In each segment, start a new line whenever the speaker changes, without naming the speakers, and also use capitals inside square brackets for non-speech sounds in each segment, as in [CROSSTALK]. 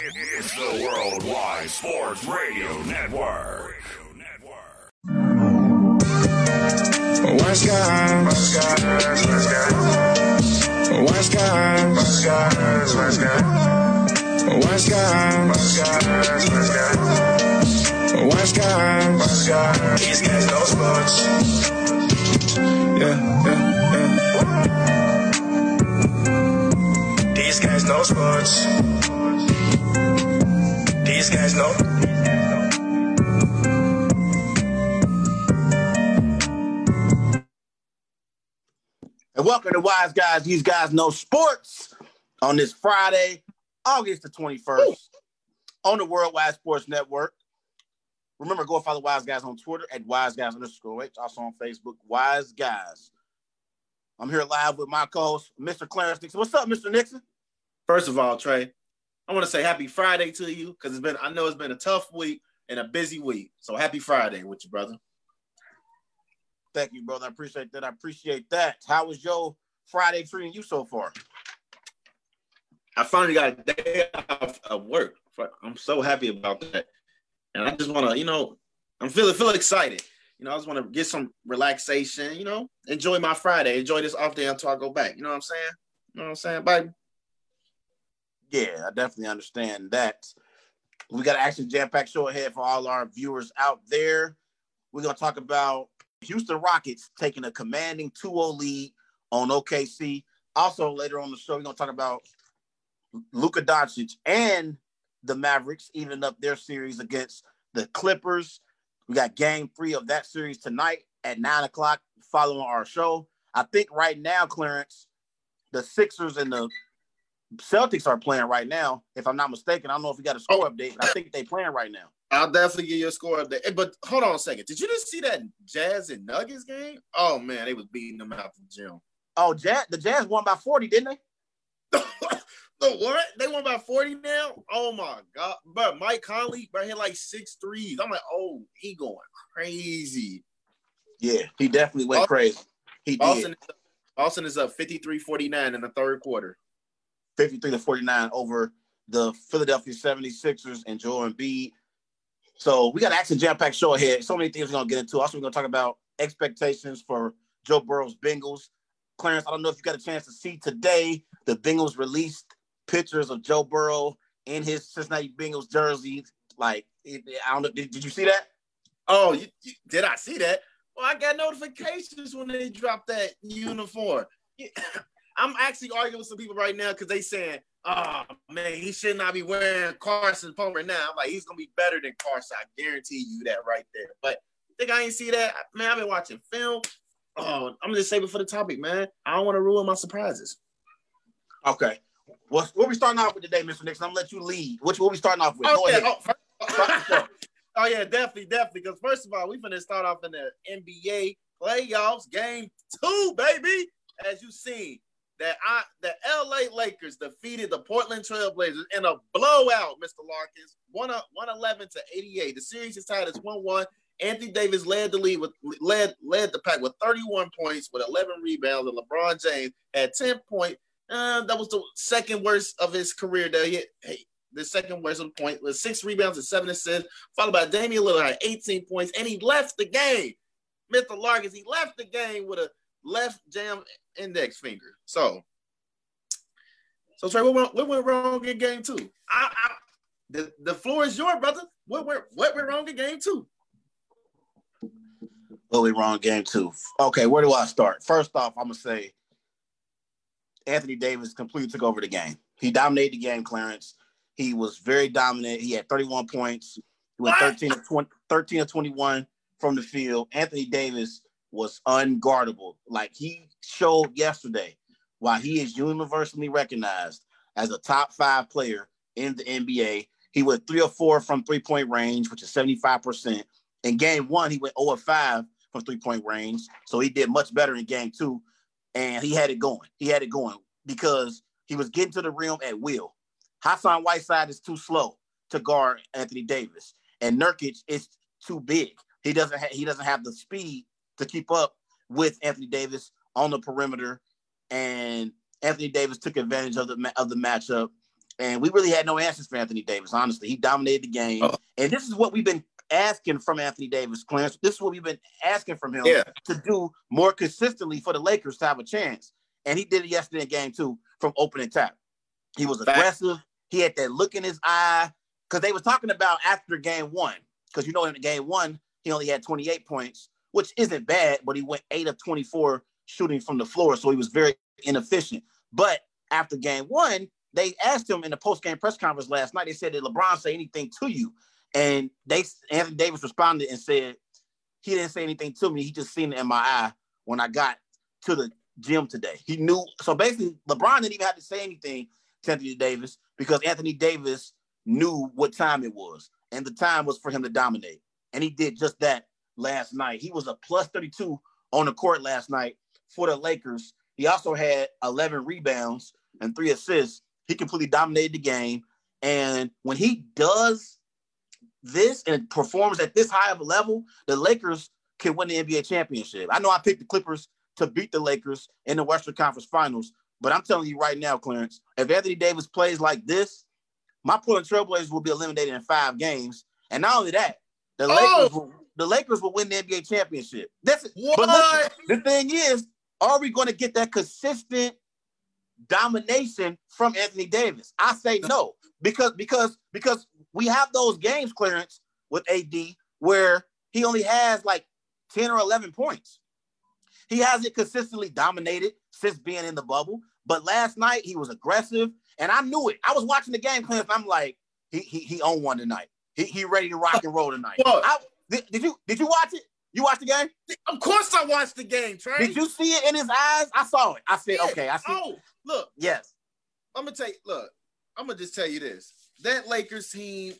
It's the Worldwide Sports Radio Network.
West guys, West guys, West guys, West guys, West guys, West guys, These guys know sports. Yeah, yeah, yeah. These guys know sports. These guys know.
And welcome to Wise Guys. These guys know sports on this Friday, August the 21st, on the Worldwide Sports Network. Remember, go follow Wise Guys on Twitter at Wise Guys underscore H, also on Facebook, Wise Guys. I'm here live with my co-host, Mr. Clarence Nixon. What's up, Mr. Nixon?
First of all, Trey, I want to say happy Friday to you because it's been I know it's been a tough week and a busy week. So happy Friday with you, brother.
Thank you, brother. I appreciate that. I appreciate that. How was your Friday treating you so far?
I finally got a day off of work. I'm so happy about that. And I just want to, you know, I'm feeling feel excited. You know, I just want to get some relaxation, you know, enjoy my Friday, enjoy this off day until I go back. You know what I'm saying? You know what I'm saying, baby?
Yeah, I definitely understand that. We got an action jam-packed show ahead for all our viewers out there. We're gonna talk about Houston Rockets taking a commanding 2-0 lead on OKC. Also, later on the show, we're gonna talk about Luka Doncic and the Mavericks evening up their series against the Clippers. We got game three of that series tonight at nine o'clock following our show. I think right now, Clarence, the Sixers and the Celtics are playing right now. If I'm not mistaken, I don't know if we got a score oh. update, but I think they playing right now.
I'll definitely give you a score update. But hold on a second. Did you just see that Jazz and Nuggets game? Oh man, they was beating them out the gym.
Oh, Jazz, the Jazz won by 40, didn't they? [LAUGHS]
the what? They won by 40 now? Oh my god. But Mike Conley, but hit like six threes. I'm like, oh, he going crazy.
Yeah, he definitely went crazy. He did.
Boston, Boston is up 53-49 in the third quarter.
53 to 49 over the Philadelphia 76ers and Joel Embiid. So we got an action jam-packed show ahead. So many things we're gonna get into. Also, we're gonna talk about expectations for Joe Burrow's Bengals. Clarence, I don't know if you got a chance to see today. The Bengals released pictures of Joe Burrow in his Cincinnati Bengals jersey. Like, I don't know. Did, did you see that?
Oh, you, you- did I see that? Well, I got notifications when they dropped that uniform. [LAUGHS] I'm actually arguing with some people right now because they saying, "Oh man, he should not be wearing Carson Palmer now." I'm like, he's gonna be better than Carson. I guarantee you that right there. But think I ain't see that, man. I've been watching film. Oh, I'm just saving for the topic, man. I don't want to ruin my surprises.
Okay. What what we starting off with today, Mr. Nixon? I'm gonna let you lead. What what we starting off with?
Oh,
ahead.
Oh, [LAUGHS] oh yeah, definitely, definitely. Because first of all, we finna start off in the NBA playoffs, game two, baby. As you see, that I the LA Lakers defeated the Portland Trailblazers in a blowout, Mr. Larkins, one 111 to 88. The series is tied as 1-1. Anthony Davis led the lead with led led the pack with 31 points with 11 rebounds, and LeBron James had 10 points. Uh, that was the second worst of his career. That he hey, the second worst of the point with six rebounds and seven assists, followed by Damian Lillard at 18 points, and he left the game. Mr. Larkins, he left the game with a left jam index finger. So, so Trey, what went, what went wrong in game two? I, I, the, the floor is yours, brother. What went what went wrong in game two?
What we wrong game two? Okay, where do I start? First off, I'm gonna say Anthony Davis completely took over the game. He dominated the game, Clarence. He was very dominant. He had 31 points. He went
What?
13 of 20, 13 of 21 from the field. Anthony Davis was unguardable. Like he showed yesterday why he is universally recognized as a top five player in the NBA. He went three or four from three point range, which is 75%. In game one, he went 0 of 5 from three point range. So he did much better in game two. And he had it going. He had it going because he was getting to the rim at will. Hassan Whiteside is too slow to guard Anthony Davis. And Nurkic is too big. He doesn't ha- he doesn't have the speed to keep up with Anthony Davis on the perimeter. And Anthony Davis took advantage of the of the matchup. And we really had no answers for Anthony Davis, honestly. He dominated the game.
Oh.
And this is what we've been asking from Anthony Davis, Clarence. This is what we've been asking from him
Yeah.
to do more consistently for the Lakers to have a chance. And he did it yesterday in game two from opening tap. He was aggressive. He had that look in his eye. Because they was talking about after game one. Because you know in game one, he only had 28 points, which isn't bad, but he went eight of 24 shooting from the floor. So he was very inefficient. But after game one, they asked him in the post-game press conference last night, they said, Did LeBron say anything to you? And they Anthony Davis responded and said, He didn't say anything to me. He just seen it in my eye when I got to the gym today. He knew so basically LeBron didn't even have to say anything to Anthony Davis because Anthony Davis knew what time it was. And the time was for him to dominate. And he did just that last night. He was a plus 32 on the court last night for the Lakers. He also had 11 rebounds and three assists. He completely dominated the game. And when he does this and performs at this high of a level, the Lakers can win the NBA championship. I know I picked the Clippers to beat the Lakers in the Western Conference Finals, but I'm telling you right now, Clarence, if Anthony Davis plays like this, my Portland Trailblazers will be eliminated in five games. And not only that, the
Oh!
Lakers will the Lakers will win the NBA championship. That's it. But
What?
the thing is, are we going to get that consistent domination from Anthony Davis? I say no, because because because we have those games Clarence with AD where he only has like 10 or 11 points. He hasn't consistently dominated since being in the bubble, but last night he was aggressive, and I knew it. I was watching the game, Clarence I'm like, he he he owned one tonight. He he ready to rock and roll tonight.
What?
I, did, did you did you watch it? You watched the game?
Of course I watched the game, Trey.
Did you see it in his eyes? I saw it. I said,
Yeah.
okay, I see.
Oh, look,
Yes.
I'm gonna tell you, look, I'm gonna just tell you this. That Lakers team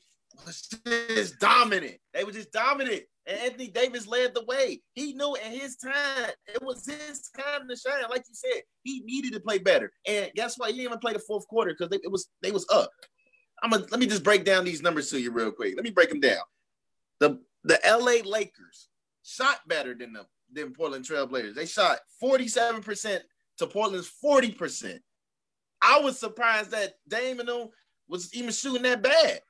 was just dominant. They were just dominant. And Anthony Davis led the way. He knew in his time, it was his time to shine. Like you said, he needed to play better. And guess what? He didn't even play the fourth quarter because it was they was up. I'm gonna let me just break down these numbers to you real quick. Let me break them down. The the LA Lakers shot better than the than Portland Trailblazers. They shot 47% to Portland's 40%. I was surprised that them was even shooting that bad.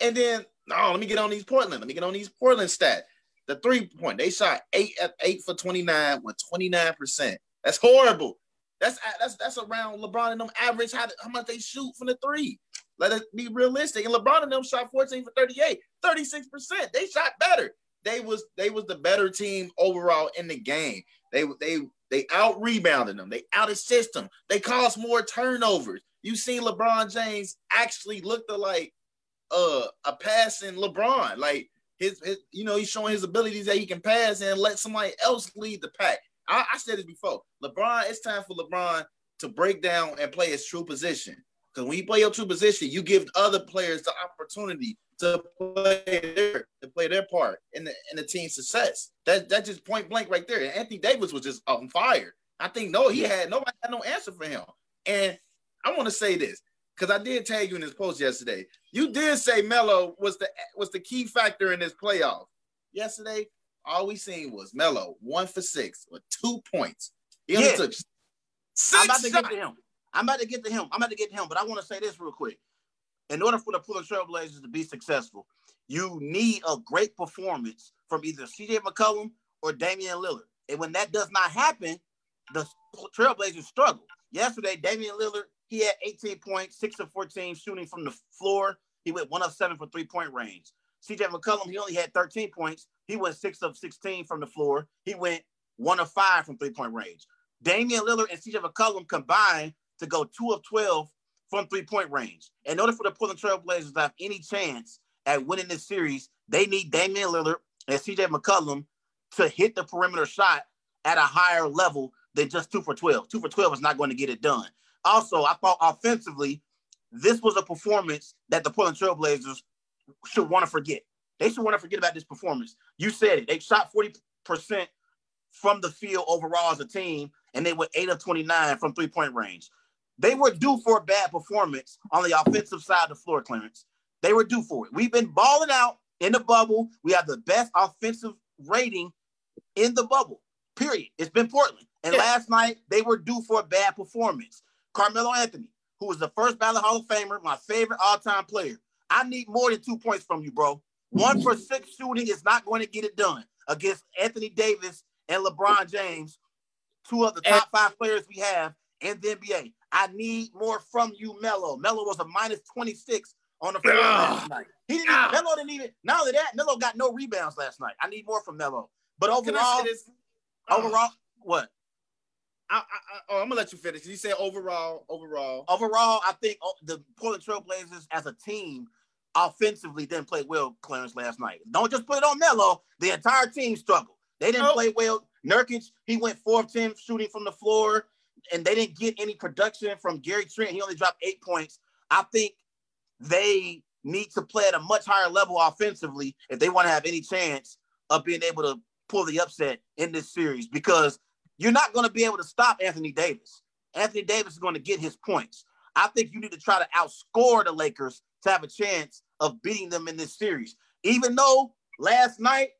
And then, no, let me get on these Portland. Let me get on these Portland stat. The three point, they shot eight at eight for 29 with 29%. That's horrible. That's that's that's around LeBron and them average how, how much they shoot from the three. Let it be realistic. And LeBron and them shot 14 for 38, 36%. They shot better. They was they was the better team overall in the game. They they they out rebounded them. They out assist them. They caused more turnovers. You seen LeBron James actually looked like uh, a passing LeBron. Like his, his, you know, he's showing his abilities that he can pass and let somebody else lead the pack. I, I said this before. LeBron, it's time for LeBron to break down and play his true position. Because when you play your true position, you give other players the opportunity to play their to play their part in the in the team's success. That that just point blank right there. And Anthony Davis was just on fire. I think no, he had nobody had no answer for him. And I want to say this because I did tag you in this post yesterday. You did say Melo was the was the key factor in this playoff. Yesterday, all we seen was Melo one for six with two points. He only
Yeah.
took
I'm about
six
to get to him. I'm about to get to him. I'm about to get to him, but I want to say this real quick. In order for the Portland Trailblazers to be successful, you need a great performance from either CJ McCollum or Damian Lillard. And when that does not happen, the Trailblazers struggle. Yesterday, Damian Lillard, he had 18 points, 6 of 14 shooting from the floor. He went 1 of 7 for three-point range. CJ McCollum, he only had 13 points. He went 6 of 16 from the floor. He went 1 of 5 from three-point range. Damian Lillard and CJ McCollum combined to go 2 of 12 from three-point range. In order for the Portland Trailblazers to have any chance at winning this series, they need Damian Lillard and CJ McCollum to hit the perimeter shot at a higher level than just 2 for 12. 2 for 12 is not going to get it done. Also, I thought offensively, this was a performance that the Portland Trailblazers should want to forget. They should want to forget about this performance. You said it. They shot 40% from the field overall as a team, and they went 8 of 29 from three-point range. They were due for a bad performance on the offensive side of the floor, Clarence. They were due for it. We've been balling out in the bubble. We have the best offensive rating in the bubble, period. It's been Portland. And
Yeah.
last night, they were due for a bad performance. Carmelo Anthony, who is the first ballot Hall of Famer, my favorite all-time player. I need more than two points from you, bro. One for six shooting is not going to get it done against Anthony Davis and LeBron James, two of the top five players we have in the NBA. I need more from you, Melo. Melo was a minus 26 on the floor last night. He didn't even, Melo didn't even, not only that, Melo got no rebounds last night. I need more from Melo. But overall.
Uh,
overall, what?
I, I, I, oh, I'm gonna let you finish. You said overall, overall.
Overall, I think oh, the Portland Trailblazers as a team offensively didn't play well, Clarence, last night. Don't just put it on Melo. The entire team struggled. They didn't play well. Nurkic, he went 4 of 10 shooting from the floor, and they didn't get any production from Gary Trent. He only dropped eight points. I think they need to play at a much higher level offensively if they want to have any chance of being able to pull the upset in this series because you're not going to be able to stop Anthony Davis. Anthony Davis is going to get his points. I think you need to try to outscore the Lakers to have a chance of beating them in this series. Even though last night,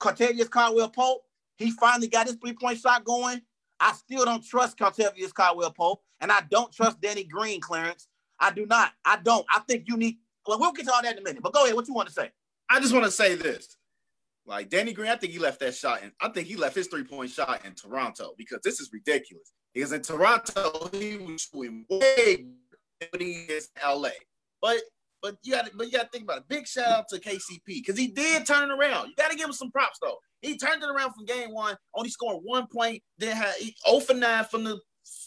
Kentavious Caldwell Pope, he finally got his three-point shot going. I still don't trust Kentavious Caldwell Pope, and I don't trust Danny Green, Clarence. I do not. I don't. I think you need. Well, we'll get to all that in a minute. But go ahead. What you want to say?
I just want to say this. Like Danny Green, I think he left that shot, and I think he left his three point shot in Toronto because this is ridiculous. Because in Toronto, he was shooting way better than he is in LA. But but you got but you got to think about it. Big shout out to KCP because he did turn around. You got to give him some props though. He turned it around from game one, only scored one point, then had he 0 for 9 from the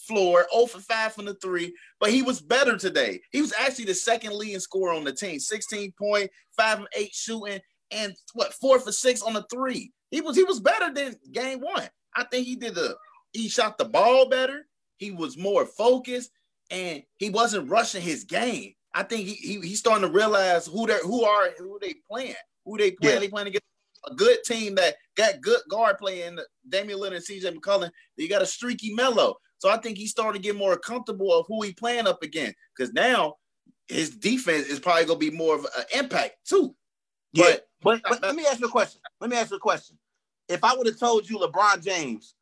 floor, 0 for 5 from the three, but he was better today. He was actually the second leading scorer on the team, 16 point, 5 and 8 shooting, and what four for six on the three. He was he was better than game one. I think he did the he shot the ball better, he was more focused, and he wasn't rushing his game. I think he, he he's starting to realize who they who are who they playing, who they playing.
Yeah.
They playing against a good team that got good guard play in Damian Lillard and CJ McCollum. You got a streaky Melo. So I think he's starting to get more comfortable of who he playing up against. Because now his defense is probably gonna be more of an impact too.
Yeah.
But
But, but let me ask you a question. Let me ask you a question. If I would have told you LeBron James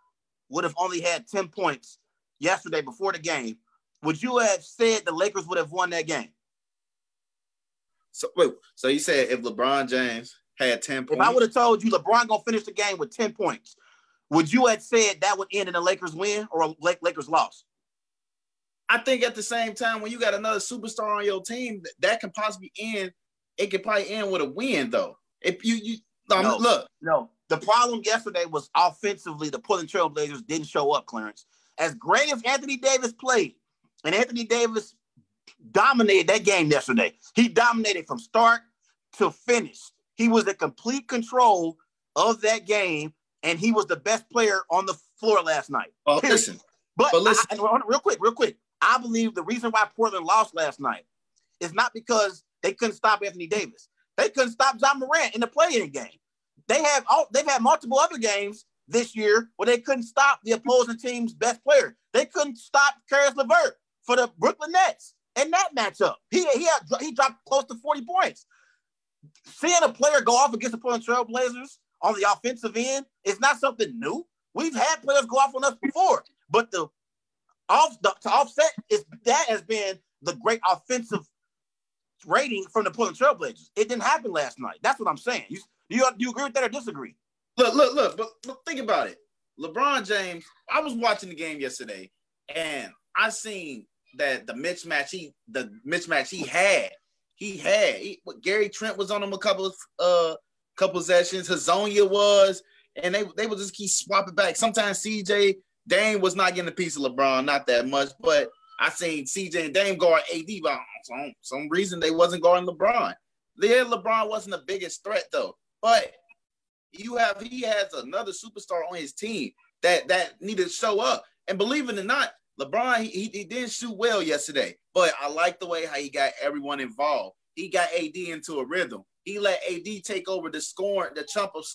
would have only had 10 points yesterday before the game, would you have said the Lakers would have won that game?
So wait, so you said if LeBron James had 10 points.
If I would have told you LeBron gonna finish the game with 10 points, would you have said that would end in a Lakers win or a Lakers loss?
I think at the same time, when you got another superstar on your team, that can possibly end. It could probably end with a win, though. If you you um,
No.
look,
No. The problem yesterday was offensively, the Portland Trailblazers didn't show up, Clarence. As great as Anthony Davis played, and Anthony Davis dominated that game yesterday. He dominated from start to finish. He was in complete control of that game, and he was the best player on the floor last night.
uh,
Period.
listen,
But,
But listen-
I- and hold on, real quick, real quick. I believe the reason why Portland lost last night is not because they couldn't stop Anthony Davis. They couldn't stop Ja Morant in the play-in game. They have all they've had multiple other games this year where they couldn't stop the opposing team's best player. They couldn't stop Caris LeVert for the Brooklyn Nets in that matchup. He he had, he dropped close to 40 points. Seeing a player go off against the Portland Trailblazers on the offensive end is not something new. We've had players go off on us before, but the off the to offset is that has been the great offensive rating from the Portland Trailblazers. It didn't happen last night. That's what I'm saying. You do you, you agree with that or disagree?
look, look, look. But, but think about it. LeBron James. I was watching the game yesterday, and I seen that the mismatch he the mismatch he had. He had he, Gary Trent was on him a couple of uh couple sessions. Hazonia was, and they they would just keep swapping back. Sometimes CJ Dame was not getting a piece of LeBron, not that much, but I seen CJ and Dame guard AD, but some, some reason they wasn't guarding LeBron. Yeah, LeBron wasn't the biggest threat though, but you have he has another superstar on his team that that needed to show up. And believe it or not, LeBron he, he didn't shoot well yesterday, but I like the way how he got everyone involved. He got AD into a rhythm. He let AD take over the scoring, the chump of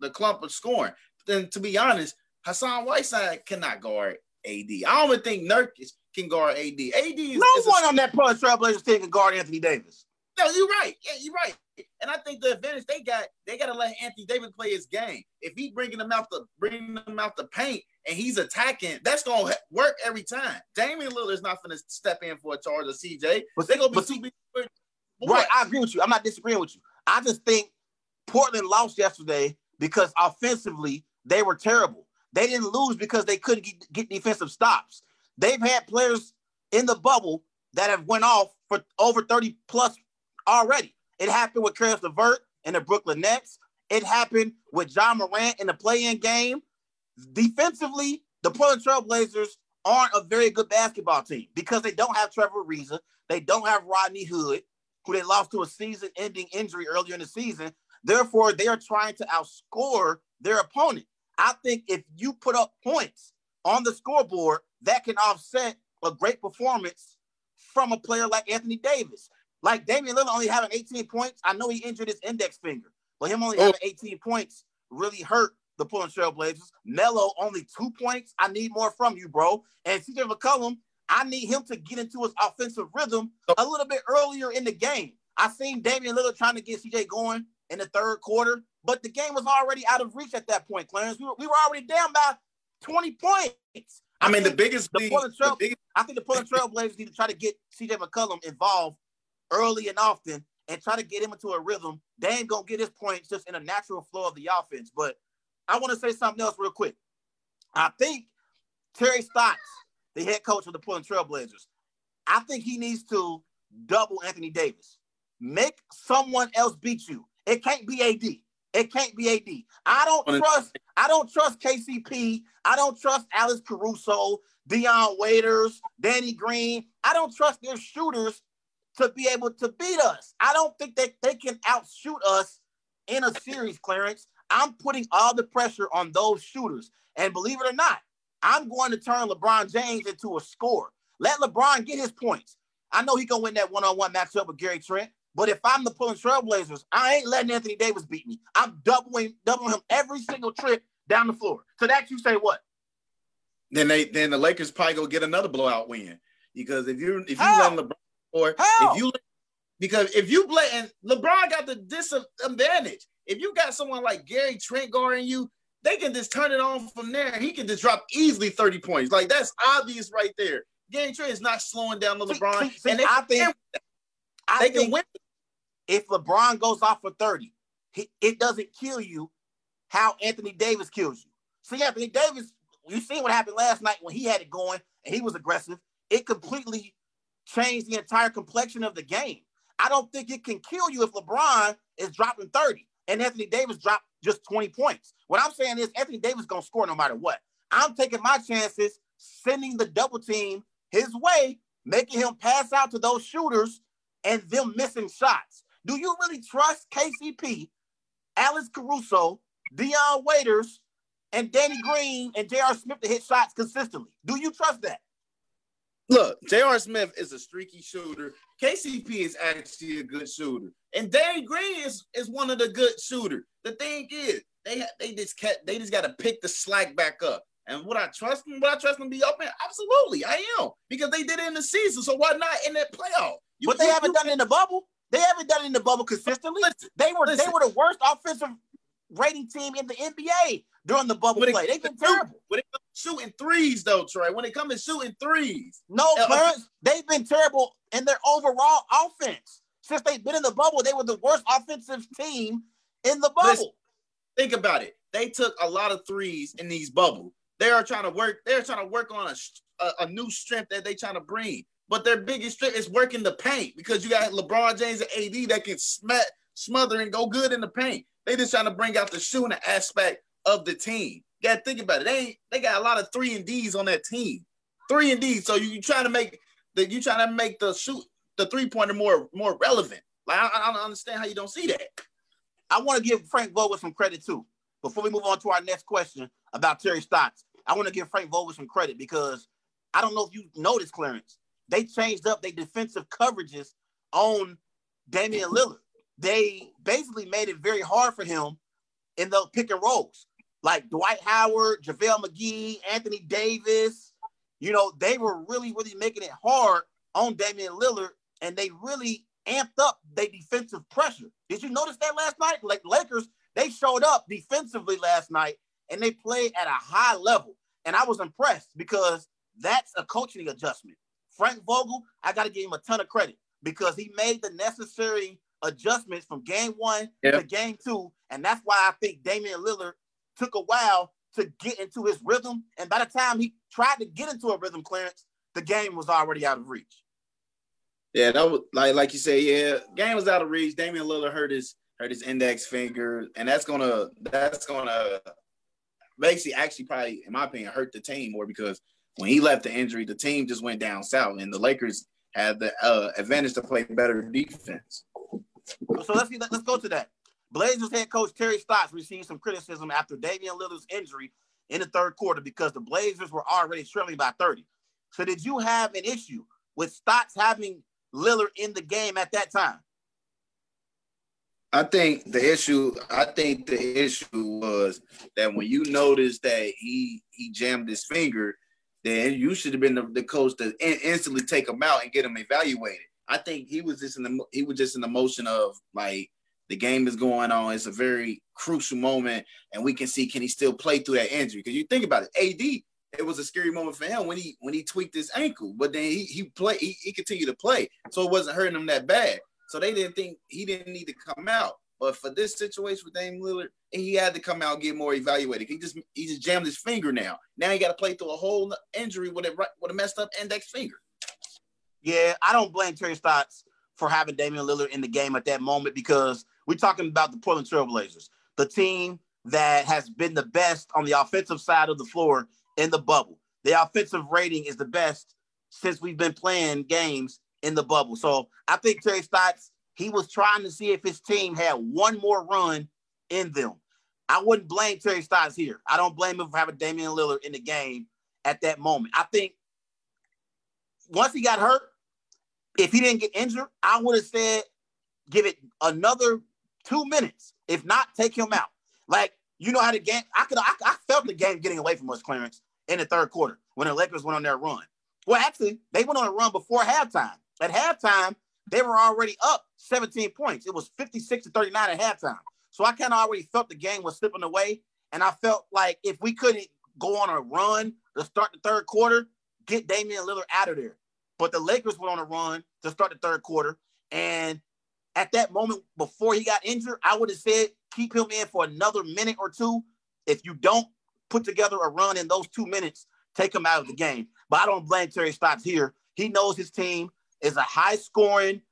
the clump of scoring. Then to be honest, Hassan Whiteside cannot guard AD. I don't even think Nurkic can guard AD. AD is,
No
is a-
one on that Portland Trailblazers team can guard Anthony Davis.
No, you're right. Yeah, you're right. And I think the advantage they got, they got to let Anthony Davis play his game. If he bringing them out the bringing them out the paint and he's attacking, that's gonna work every time. Damian Lillard's not gonna step in for a charge of CJ.
But
They're gonna be too big.
Right, I agree with you. I'm not disagreeing with you. I just think Portland lost yesterday because offensively they were terrible. They didn't lose because they couldn't get, get defensive stops. They've had players in the bubble that have went off for over 30 plus already. It happened with Caris LeVert and the Brooklyn Nets. It happened with Ja Morant in the play-in game. Defensively, the Portland Trailblazers aren't a very good basketball team because they don't have Trevor Ariza. They don't have Rodney Hood, who they lost to a season-ending injury earlier in the season. Therefore, they are trying to outscore their opponent. I think if you put up points on the scoreboard, that can offset a great performance from a player like Anthony Davis. Like Damian Lillard only having 18 points. I know he injured his index finger, but him only
Oh.
having 18 points really hurt the Portland Trailblazers. Melo only two points. I need more from you, bro. And CJ McCollum, I need him to get into his offensive rhythm a little bit earlier in the game. I seen Damian Lillard trying to get CJ going in the third quarter, but the game was already out of reach at that point, Clarence. We were, we were already down by 20 points.
I mean, the biggest
the
thing,
Portland
the
Trail-
biggest,
I think the Portland Trailblazers need to try to get CJ McCollum involved early and often and try to get him into a rhythm. They ain't gonna get his points just in a natural flow of the offense. But I want to say something else real quick. I think Terry Stotts, the head coach of the Portland Trailblazers, I think he needs to double Anthony Davis. Make someone else beat you. It can't be AD. It can't be AD. I don't trust. I don't trust KCP. I don't trust Alex Caruso, Dion Waiters, Danny Green. I don't trust their shooters to be able to beat us. I don't think that they can outshoot us in a series, Clarence. I'm putting all the pressure on those shooters. And believe it or not, I'm going to turn LeBron James into a scorer. Let LeBron get his points. I know he gonna win that one-on-one matchup with Gary Trent. But if I'm the Portland Trailblazers, I ain't letting Anthony Davis beat me. I'm doubling, doubling him every single trip down the floor. So that you say what?
then they then the Lakers probably go get another blowout win because if you if you ah!
How?
let LeBron or
How?
if you because if you play and LeBron got the disadvantage. If you got someone like Gary Trent guarding you, they can just turn it on from there. He can just drop easily 30 points. Like that's obvious right there. Gary Trent is not slowing down the LeBron.
see- see,
and
I think- I
they
think
can win.
if LeBron goes off for 30, he, it doesn't kill you how Anthony Davis kills you. See, Anthony Davis, you seen what happened last night when he had it going and he was aggressive. It completely changed the entire complexion of the game. I don't think it can kill you if LeBron is dropping 30 and Anthony Davis dropped just 20 points. What I'm saying is Anthony Davis gonna score no matter what. I'm taking my chances, sending the double team his way, making him pass out to those shooters and them missing shots. Do you really trust KCP, Alex Caruso, Dion Waiters, and Danny Green and J.R. Smith to hit shots consistently? Do you trust that?
Look, J.R. Smith is a streaky shooter. KCP is actually a good shooter, and Danny Green is, is one of the good shooters. The thing is, they they just kept they just got to pick the slack back up. And would I trust them? Would I trust them to be open? Absolutely, I am because they did it in the season. So why not in that playoff? You-
but they
you-
haven't
you-
done it in the bubble. They haven't done it in the bubble consistently.
Listen,
They were they were the worst offensive rating team in the NBA during the bubble
When
play. They've been terrible.
When it shooting threes, though, Troy. When it comes to shooting threes,
No,
Uh,
Clarence, they've been terrible in their overall offense. Since they've been in the bubble, they were the worst offensive team in the bubble.
Listen. think about it. They took a lot of threes in these bubbles. They are trying to work. They're trying to work on a, a, a new strength that they're trying to bring. But their biggest strength is working the paint because you got LeBron James and AD that can sm- smother and go good in the paint. They just trying to bring out the shooting aspect of the team. You got to think about it. They they got a lot of three and D's on that team. Three and D's. So you, you trying to make the you trying to make the shoot the three pointer more more relevant. Like I, I don't understand how you don't see that.
I want to give Frank Vogel some credit too. Before we move on to our next question about Terry Stotts, I want to give Frank Vogel some credit because I don't know if you noticed, Clarence. They changed up their defensive coverages on Damian Lillard. They basically made it very hard for him in the pick and rolls. Like Dwight Howard, JaVale McGee, Anthony Davis, you know, they were really, really making it hard on Damian Lillard, and they really amped up their defensive pressure. Did you notice that last night? Like Lakers, they showed up defensively last night and they played at a high level. And I was impressed because that's a coaching adjustment. Frank Vogel, I got to give him a ton of credit because he made the necessary adjustments from game one
Yep.
to game two. And that's why I think Damian Lillard took a while to get into his rhythm. And by the time he tried to get into a rhythm Clarence, the game was already out of reach.
Yeah, that was like like you say. Yeah, game was out of reach. Damian Lillard hurt his hurt his index finger, and that's gonna that's gonna basically actually probably, in my opinion, hurt the team more because when he left the injury, the team just went down south, and the Lakers had the uh, advantage to play better defense.
So let's let's go to that. Blazers head coach Terry Stotts received some criticism after Damian Lillard's injury in the third quarter because the Blazers were already trailing by 30. So did you have an issue with Stotts having Lillard in the game at that time?
I think the issue. I think the issue was that when you noticed that he he jammed his finger, then you should have been the, the coach to in, instantly take him out and get him evaluated. I think he was just in the he was just in the motion of like the game is going on. It's a very crucial moment, and we can see can he still play through that injury? Because you think about it, AD. It was a scary moment for him when he when he tweaked his ankle, but then he he play he, he continued to play, so it wasn't hurting him that bad. So they didn't think he didn't need to come out. But for this situation with Dame Lillard, he had to come out and get more evaluated. He just he just jammed his finger now. Now he got to play through a whole injury with a with a messed up index finger.
Yeah, I don't blame Terry Stotts for having Damian Lillard in the game at that moment because we're talking about the Portland Trailblazers, the team that has been the best on the offensive side of the floor in the bubble. The offensive rating is the best since we've been playing games in the bubble. So I think Terry Stotts, he was trying to see if his team had one more run in them. I wouldn't blame Terry Stotts here. I don't blame him for having Damian Lillard in the game at that moment. I think once he got hurt, if he didn't get injured, I would have said give it another two minutes. If not, take him out. Like you know how the game. I could. I, I felt the game getting away from us, Clarence, in the third quarter when the Lakers went on their run. Well, actually, they went on a run before halftime. At halftime, they were already up 17 points. It was 56 to 39 at halftime. So I kind of already felt the game was slipping away, and I felt like if we couldn't go on a run to start the third quarter, get Damian Lillard out of there. But the Lakers went on a run to start the third quarter. And at that moment, before he got injured, I would have said keep him in for another minute or two. If you don't put together a run in those two minutes, take him out of the game. But I don't blame Terry Stotts here. He knows his team is a high scoring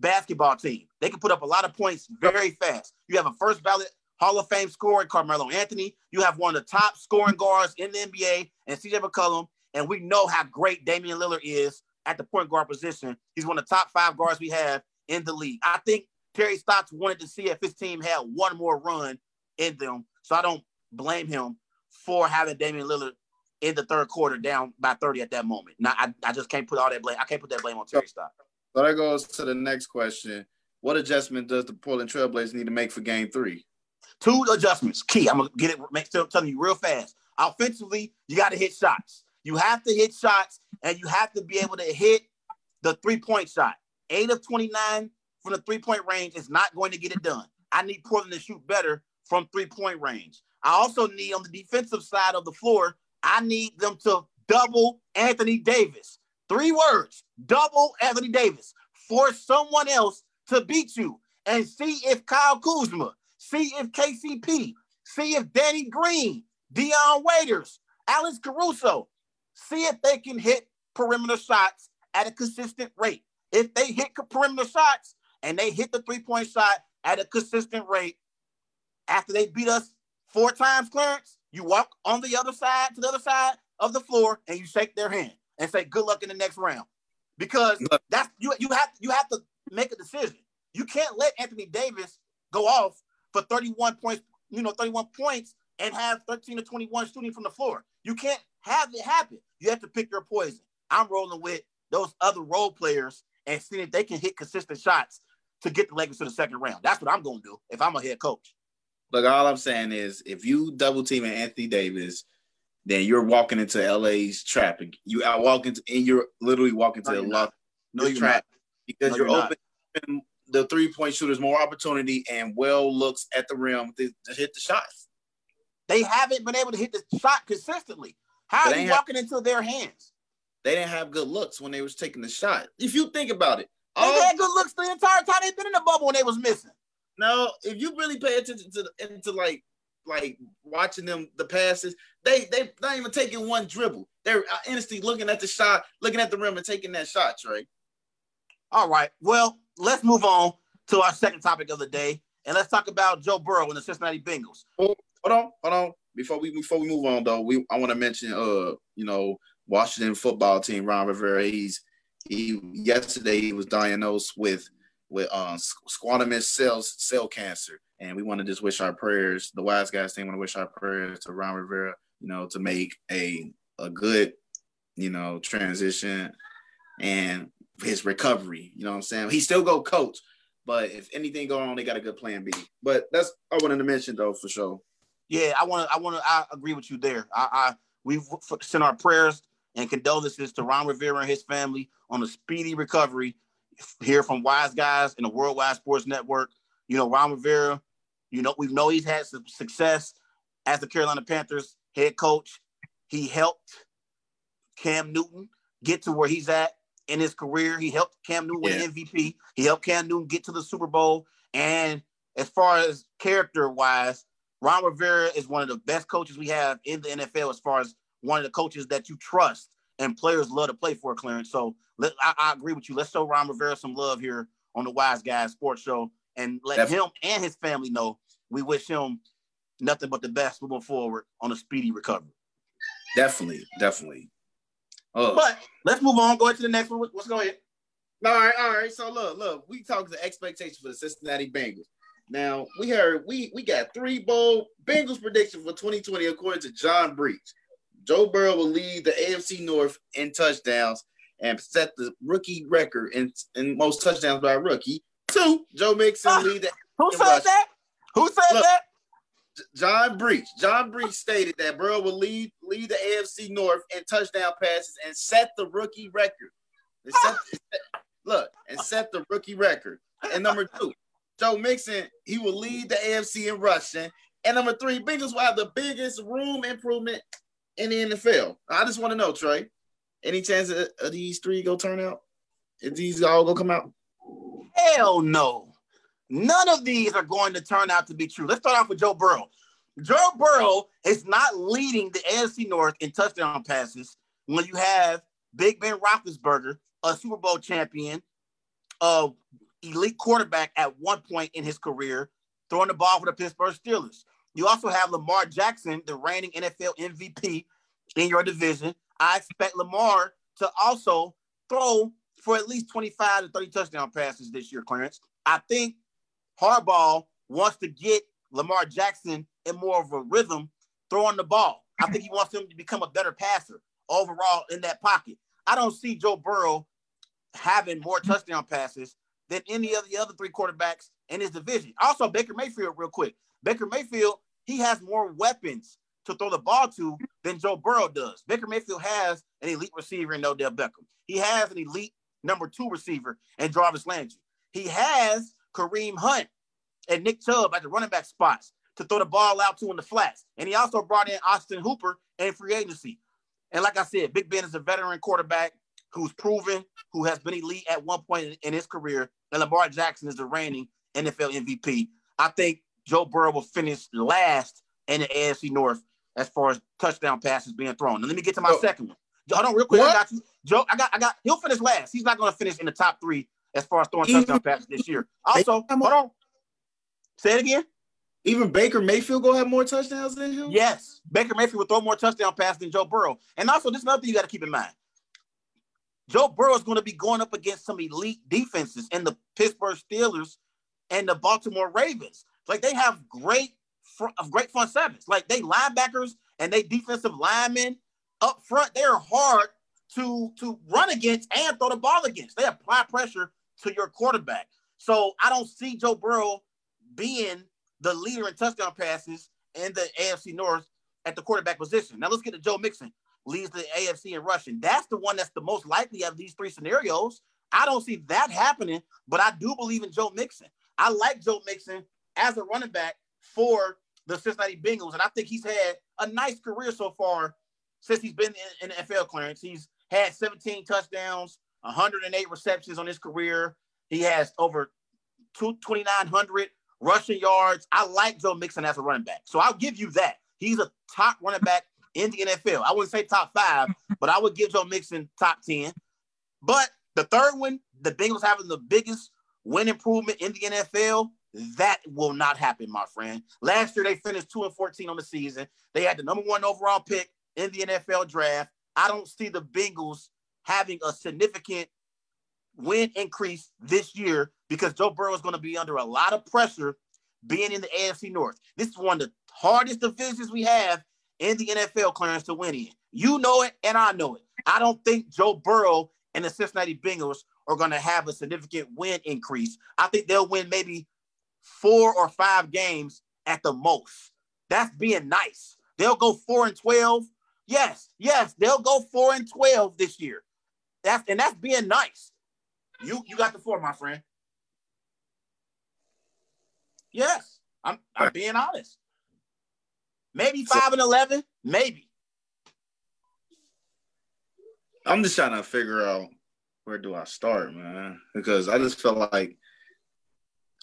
basketball team. They can put up a lot of points very fast. You have a first ballot Hall of Fame scorer, Carmelo Anthony. You have one of the top scoring guards in the NBA, and CJ McCollum. And we know how great Damian Lillard is at the point guard position. He's one of the top five guards we have in the league. I think Terry Stotts wanted to see if his team had one more run in them. So I don't blame him for having Damian Lillard in the third quarter down by 30 at that moment. Now I, I just can't put all that blame. I can't put that blame on Terry Stotts.
So that goes to the next question: What adjustment does the Portland Trailblazers need to make for Game Three?
Two adjustments. Key. I'm gonna get it. Make still telling you real fast. Offensively, you got to hit shots. You have to hit shots, and you have to be able to hit the three point shot. Eight of 29 from the three point range is not going to get it done. I need Portland to shoot better from three point range. I also need on the defensive side of the floor, I need them to double Anthony Davis. Three words double Anthony Davis. Force someone else to beat you and see if Kyle Kuzma, see if KCP, see if Danny Green, Dion Waiters, Alex Caruso, see if they can hit perimeter shots at a consistent rate. If they hit perimeter shots and they hit the three point shot at a consistent rate, after they beat us four times, Clarence, you walk on the other side to the other side of the floor and you shake their hand and say good luck in the next round. Because that's you you have you have to make a decision. You can't let Anthony Davis go off for 31 points, you know, 31 points and have 13 to 21 shooting from the floor. You can't have it happen. You have to pick your poison. I'm rolling with those other role players and seeing if they can hit consistent shots to get the Lakers to the second round. That's what I'm going to do if I'm a head coach.
Look, all I'm saying is, if you double team Anthony Davis, then you're walking into LA's trap. You are walking, to, and you're literally walking to
No,
the
you're No, you're
trap
not.
because
No,
you're,
you're
open the three point shooters more opportunity and well looks at the rim to, to hit the shots.
They haven't been able to hit the shot consistently. How are you
have-
walking into their hands?
They didn't have good looks when they was taking the shot. If you think about it,
They
all,
had good looks the entire time they've been in the bubble when they was missing.
now if you really pay attention to into like like watching them the passes, they they not even taking one dribble. They're uh, instantly looking at the shot, looking at the rim, and taking that shot. Trey.
All right. Well, let's move on to our second topic of the day, and let's talk about Joe Burrow and the Cincinnati Bengals.
Hold on, hold on. Before we before we move on though, we I want to mention uh you know Washington football team Ron Rivera. He's he yesterday he was diagnosed with with uh squamous cell cell cancer, and we want to just wish our prayers. The wise guys team want to wish our prayers to Ron Rivera. You know to make a a good you know transition and his recovery. You know what I'm saying? He still go coach. But if anything go on, they got a good plan B. But that's I wanted to mention though for sure.
Yeah, I want to. I want to. I agree with you there. I, I we've sent our prayers and condolences to Ron Rivera and his family on a speedy recovery. Here from Wise Guys and the Worldwide Sports Network. You know, Ron Rivera. You know, we know he's had some success as the Carolina Panthers head coach. He helped Cam Newton get to where he's at in his career. He helped Cam Newton win
Yeah.
MVP. He helped Cam Newton get to the Super Bowl. And as far as character wise, Ron Rivera is one of the best coaches we have in the NFL as far as one of the coaches that you trust and players love to play for, Clarence. So let, I, I agree with you. Let's show Ron Rivera some love here on the Wise Guys Sports Show and let
Definitely.
him and his family know we wish him nothing but the best moving forward on a speedy recovery.
Definitely, definitely. Oh,
But let's move on. Go ahead to the next one. Let's go ahead.
all right, all right. So look, look, we talked the expectation for the Cincinnati Bengals. Now we heard we we got three bold Bengals prediction for 2020 according to John Breech. Joe Burrow will lead the AFC North in touchdowns and set the rookie record in, in most touchdowns by a rookie. Two, Joe Mixon
Ah.
lead the
Who said
Russia.
that? Who said
Look.
that?
John Breech. John Breech stated that Burrow will lead lead the AFC North in touchdown passes and set the rookie record. And [LAUGHS] set- look, and set the rookie record. And number two, Joe Mixon, he will lead the AFC in rushing. And number three, Bengals will have the biggest room improvement in the NFL. I just want to know, Trey, any chance of, of these three go turn out? If these all gonna come out?
Hell no. None of these are going to turn out to be true. Let's start off with Joe Burrow. Joe Burrow is not leading the AFC North in touchdown passes when you have Big Ben Roethlisberger, a Super Bowl champion, a elite quarterback at one point in his career, throwing the ball for the Pittsburgh Steelers. You also have Lamar Jackson, the reigning NFL MVP in your division. I expect Lamar to also throw for at least 25 to 30 touchdown passes this year, Clarence. I think Harbaugh wants to get Lamar Jackson in more of a rhythm throwing the ball. I think he [LAUGHS] wants him to become a better passer overall in that pocket. I don't see Joe Burrow having more touchdown passes than any of the other three quarterbacks in his division. Also, Baker Mayfield, real quick. Baker Mayfield, he has more weapons to throw the ball to than Joe Burrow does. Baker Mayfield has an elite receiver in Odell Beckham. He has an elite number two receiver in Jarvis Landry. He has Kareem Hunt and Nick Chubb at the running back spots to throw the ball out to in the flats. And he also brought in Austin Hooper in free agency. And like I said, Big Ben is a veteran quarterback who's proven, who has been elite at one point in, in his career. And Lamar Jackson is the reigning NFL MVP. I think Joe Burrow will finish last in the AFC North as far as touchdown passes being thrown. Now let me get to my
Oh.
second one. Hold on, real quick. I
What?
got you. Joe, I got, I got. He'll finish last. He's not going to finish in the top three as far as throwing
Even-
touchdown passes this year. [LAUGHS] Also, hold on. Say it again.
Even Baker Mayfield go have more touchdowns than him?
Yes, Baker Mayfield will throw more touchdown passes than Joe Burrow. And also, this is another thing you got to keep in mind. Joe Burrow is going to be going up against some elite defenses in the Pittsburgh Steelers and the Baltimore Ravens. Like they have great, fr- of great front sevens. Like they linebackers and they defensive linemen up front. They are hard to to run against and throw the ball against. They apply pressure to your quarterback. So I don't see Joe Burrow being the leader in touchdown passes in the AFC North at the quarterback position. Now let's get to Joe Mixon, leads the AFC in rushing. That's the one that's the most likely of these three scenarios. I don't see that happening, but I do believe in Joe Mixon. I like Joe Mixon as a running back for the Cincinnati Bengals, and I think he's had a nice career so far since he's been in, in NFL Clarence. He's had 17 touchdowns, 108 receptions on his career. He has over 2,900 rushing yards. I like Joe Mixon as a running back. So I'll give you that. He's a top running back in the NFL. I wouldn't say top five, [LAUGHS] but I would give Joe Mixon top 10. But the third one, the Bengals having the biggest win improvement in the NFL, that will not happen, my friend. Last year they finished 2 and 14 on the season. They had the number one overall pick in the NFL draft. I don't see the Bengals having a significant win increase this year because Joe Burrow is going to be under a lot of pressure being in the AFC North. This is one of the hardest divisions we have in the NFL Clarence to win in. You know it, and I know it. I don't think Joe Burrow and the Cincinnati Bengals are going to have a significant win increase. I think they'll win maybe four or five games at the most. That's being nice. They'll go four and 12. Yes, yes, they'll go four and 12 this year. That's and that's being nice. You you got the four, my friend. Yes, I'm I'm being honest. Maybe five and eleven, maybe.
I'm just trying to figure out where do I start, man? Because I just feel like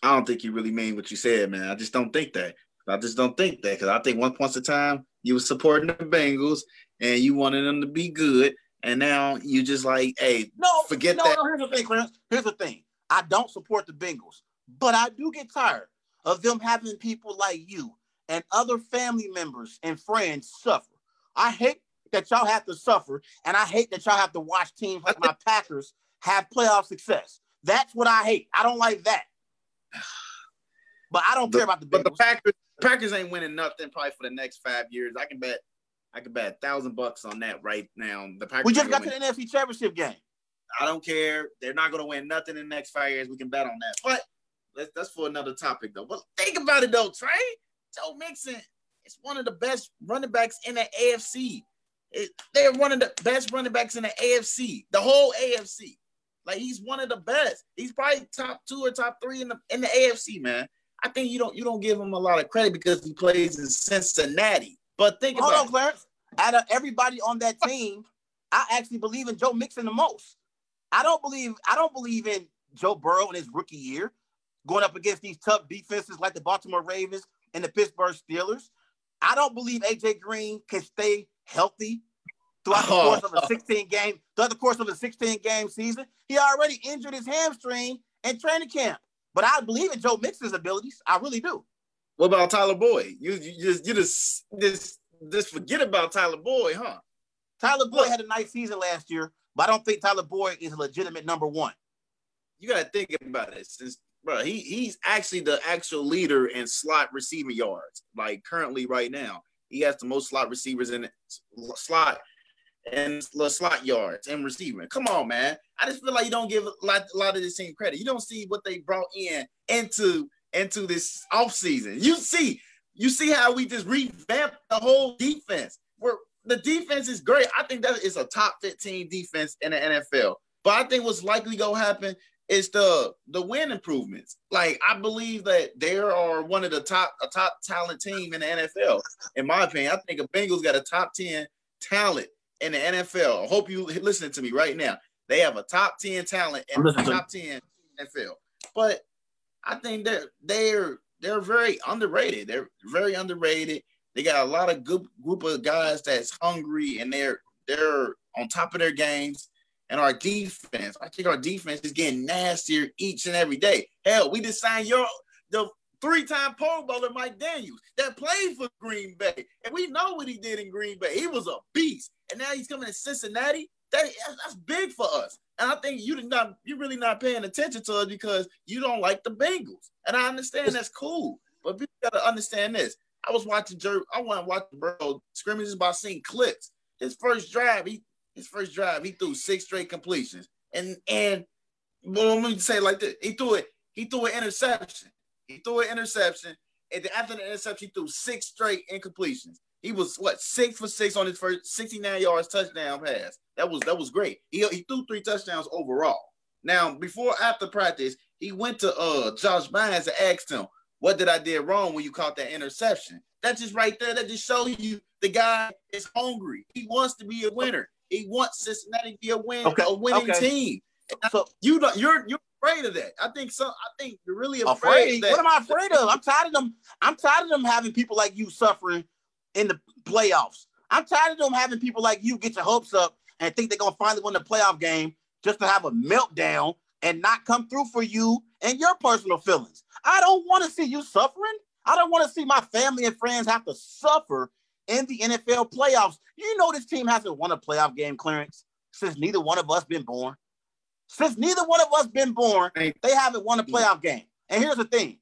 I don't think you really mean what you said, man. I just don't think that. I just don't think that because I think once upon a time you were supporting the Bengals and you wanted them to be good, and now you just like, hey,
No,
forget
no,
that.
no. Here's the thing, Clarence. Here's the thing. I don't support the Bengals, but I do get tired of them having people like you and other family members and friends suffer. I hate that y'all have to suffer, and I hate that y'all have to watch teams like my Packers have playoff success. That's what I hate. I don't like that. [SIGHS] But I don't care about the
But the Packers, Packers ain't winning nothing probably for the next five years. I can bet, I can bet a thousand bucks on that right now. The Packers
we just got to
win.
the NFC Championship game.
I don't care. They're not going to win nothing in the next five years. We can bet on that. But that's, that's for another topic, though. But think about it, though, Trey. Joe Mixon is one of the best running backs in the AFC. It- they're one of the best running backs in the AFC, the whole AFC. Like he's one of the best. He's probably top two or top three in the in the AFC, man. I think you don't you don't give him a lot of credit because he plays in Cincinnati. But think
Hold
about
on, Clarence. Out of everybody on that team, I actually believe in Joe Mixon the most. I don't believe I don't believe in Joe Burrow in his rookie year, going up against these tough defenses like the Baltimore Ravens and the Pittsburgh Steelers. I don't believe AJ Green can stay healthy throughout the
Oh.
course of a 16 game throughout the course of a 16 game season. He already injured his hamstring in training camp. But I believe in Joe Mixon's abilities. I really do.
What about Tyler Boyd? You, you just you just just just forget about Tyler Boyd, huh?
Tyler Boyd had a nice season last year, but I don't think Tyler Boyd is a legitimate number one.
You gotta think about it. Since bro, he he's actually the actual leader in slot receiving yards. Like currently, right now, he has the most slot receivers in slot and slot yards and receiving. Come on, man. I just feel like you don't give a lot, a lot of this team credit. You don't see what they brought in into into this offseason. You see, you see how we just revamped the whole defense. Where the defense is great. I think that is a top 15 defense in the NFL. But I think what's likely gonna happen is the the win improvements. Like I believe that they are one of the top a top talent team in the NFL. In my opinion, I think the Bengals got a top 10 talent in the NFL. I hope you listen to me right now. They have a top 10 talent in
I'm
the
listening to
top 10 NFL. But I think they're they're they're very underrated. They're very underrated. They got a lot of good group of guys that's hungry and they're they're on top of their games. And our defense, I think our defense is getting nastier each and every day. Hell, we just signed your the three-time Pro Bowler Mike Daniels that played for Green Bay, and we know what he did in Green Bay. He was a beast, and now he's coming to Cincinnati. That that's big for us. And I think you did not, you're really not paying attention to us because you don't like the Bengals. And I understand that's cool, but people gotta understand this. I was watching Jer- I want to watch Burrow scrimmages by seeing clips. His first drive, he his first drive, he threw six straight completions. And and well, let me say like this: he threw it, he threw an interception. He threw an interception, and then after the interception, he threw six straight incompletions. He was what six for six on his first 69 yards touchdown pass. That was that was great. He, he threw three touchdowns overall. Now, before after practice, he went to uh Josh Bynes and asked him, "What did I did wrong when you caught that interception?" That just right there, that just shows you the guy is hungry. He wants to be a winner. He wants Cincinnati to be a win,
Okay,
a winning
okay.
team.
So
You don't, you're you're afraid of that. I think so. I think you're really afraid.
afraid.
that,
What am I afraid of? I'm tired of them. I'm tired of them having people like you suffering in the playoffs. I'm tired of them having people like you get your hopes up and think they're gonna finally win the playoff game just to have a meltdown and not come through for you and your personal feelings. I don't want to see you suffering. I don't want to see my family and friends have to suffer in the NFL playoffs. You know this team hasn't won a playoff game Clarence since neither one of us been born. Since neither one of us been born, they haven't won a playoff game. And here's the thing: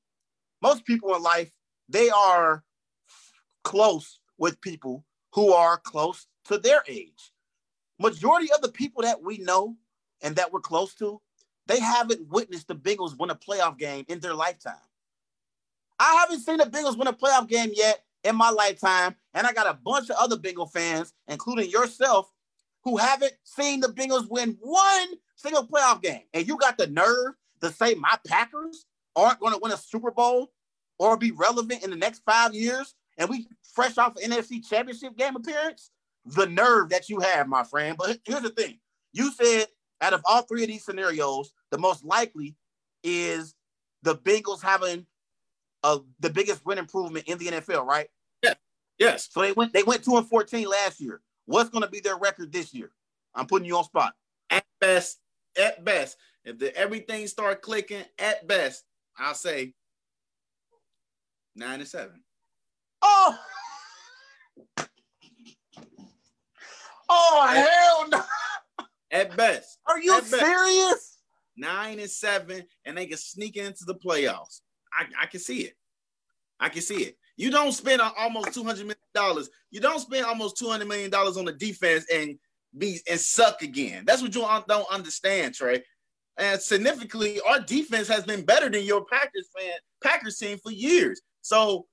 most people in life they are close with people who are close to their age. Majority of the people that we know and that we're close to, they haven't witnessed the Bengals win a playoff game in their lifetime. I haven't seen the Bengals win a playoff game yet in my lifetime, and I got a bunch of other Bengal fans, including yourself, who haven't seen the Bengals win one single playoff game. And you got the nerve to say my Packers aren't going to win a Super Bowl or be relevant in the next five years, and we fresh off an NFC Championship game appearance. The nerve that you have, my friend. But here's the thing: you said out of all three of these scenarios, the most likely is the Bengals having a, the biggest win improvement in the NFL, right?
yes,
So they went they went two and fourteen last year. What's going to be their record this year? I'm putting you on spot.
at best, at best, if the everything start clicking, at best, I'll say nine and seven.
Oh, oh hell no!
At best,
Are you
At best.
serious?
nine and seven, and they can sneak into the playoffs. I, I can see it. I can see it. You don't spend almost two hundred million dollars. You don't spend almost two hundred million dollars on the defense and be and suck again. That's what you don't understand, Trey. And significantly, our defense has been better than your Packers fan Packers team for years. So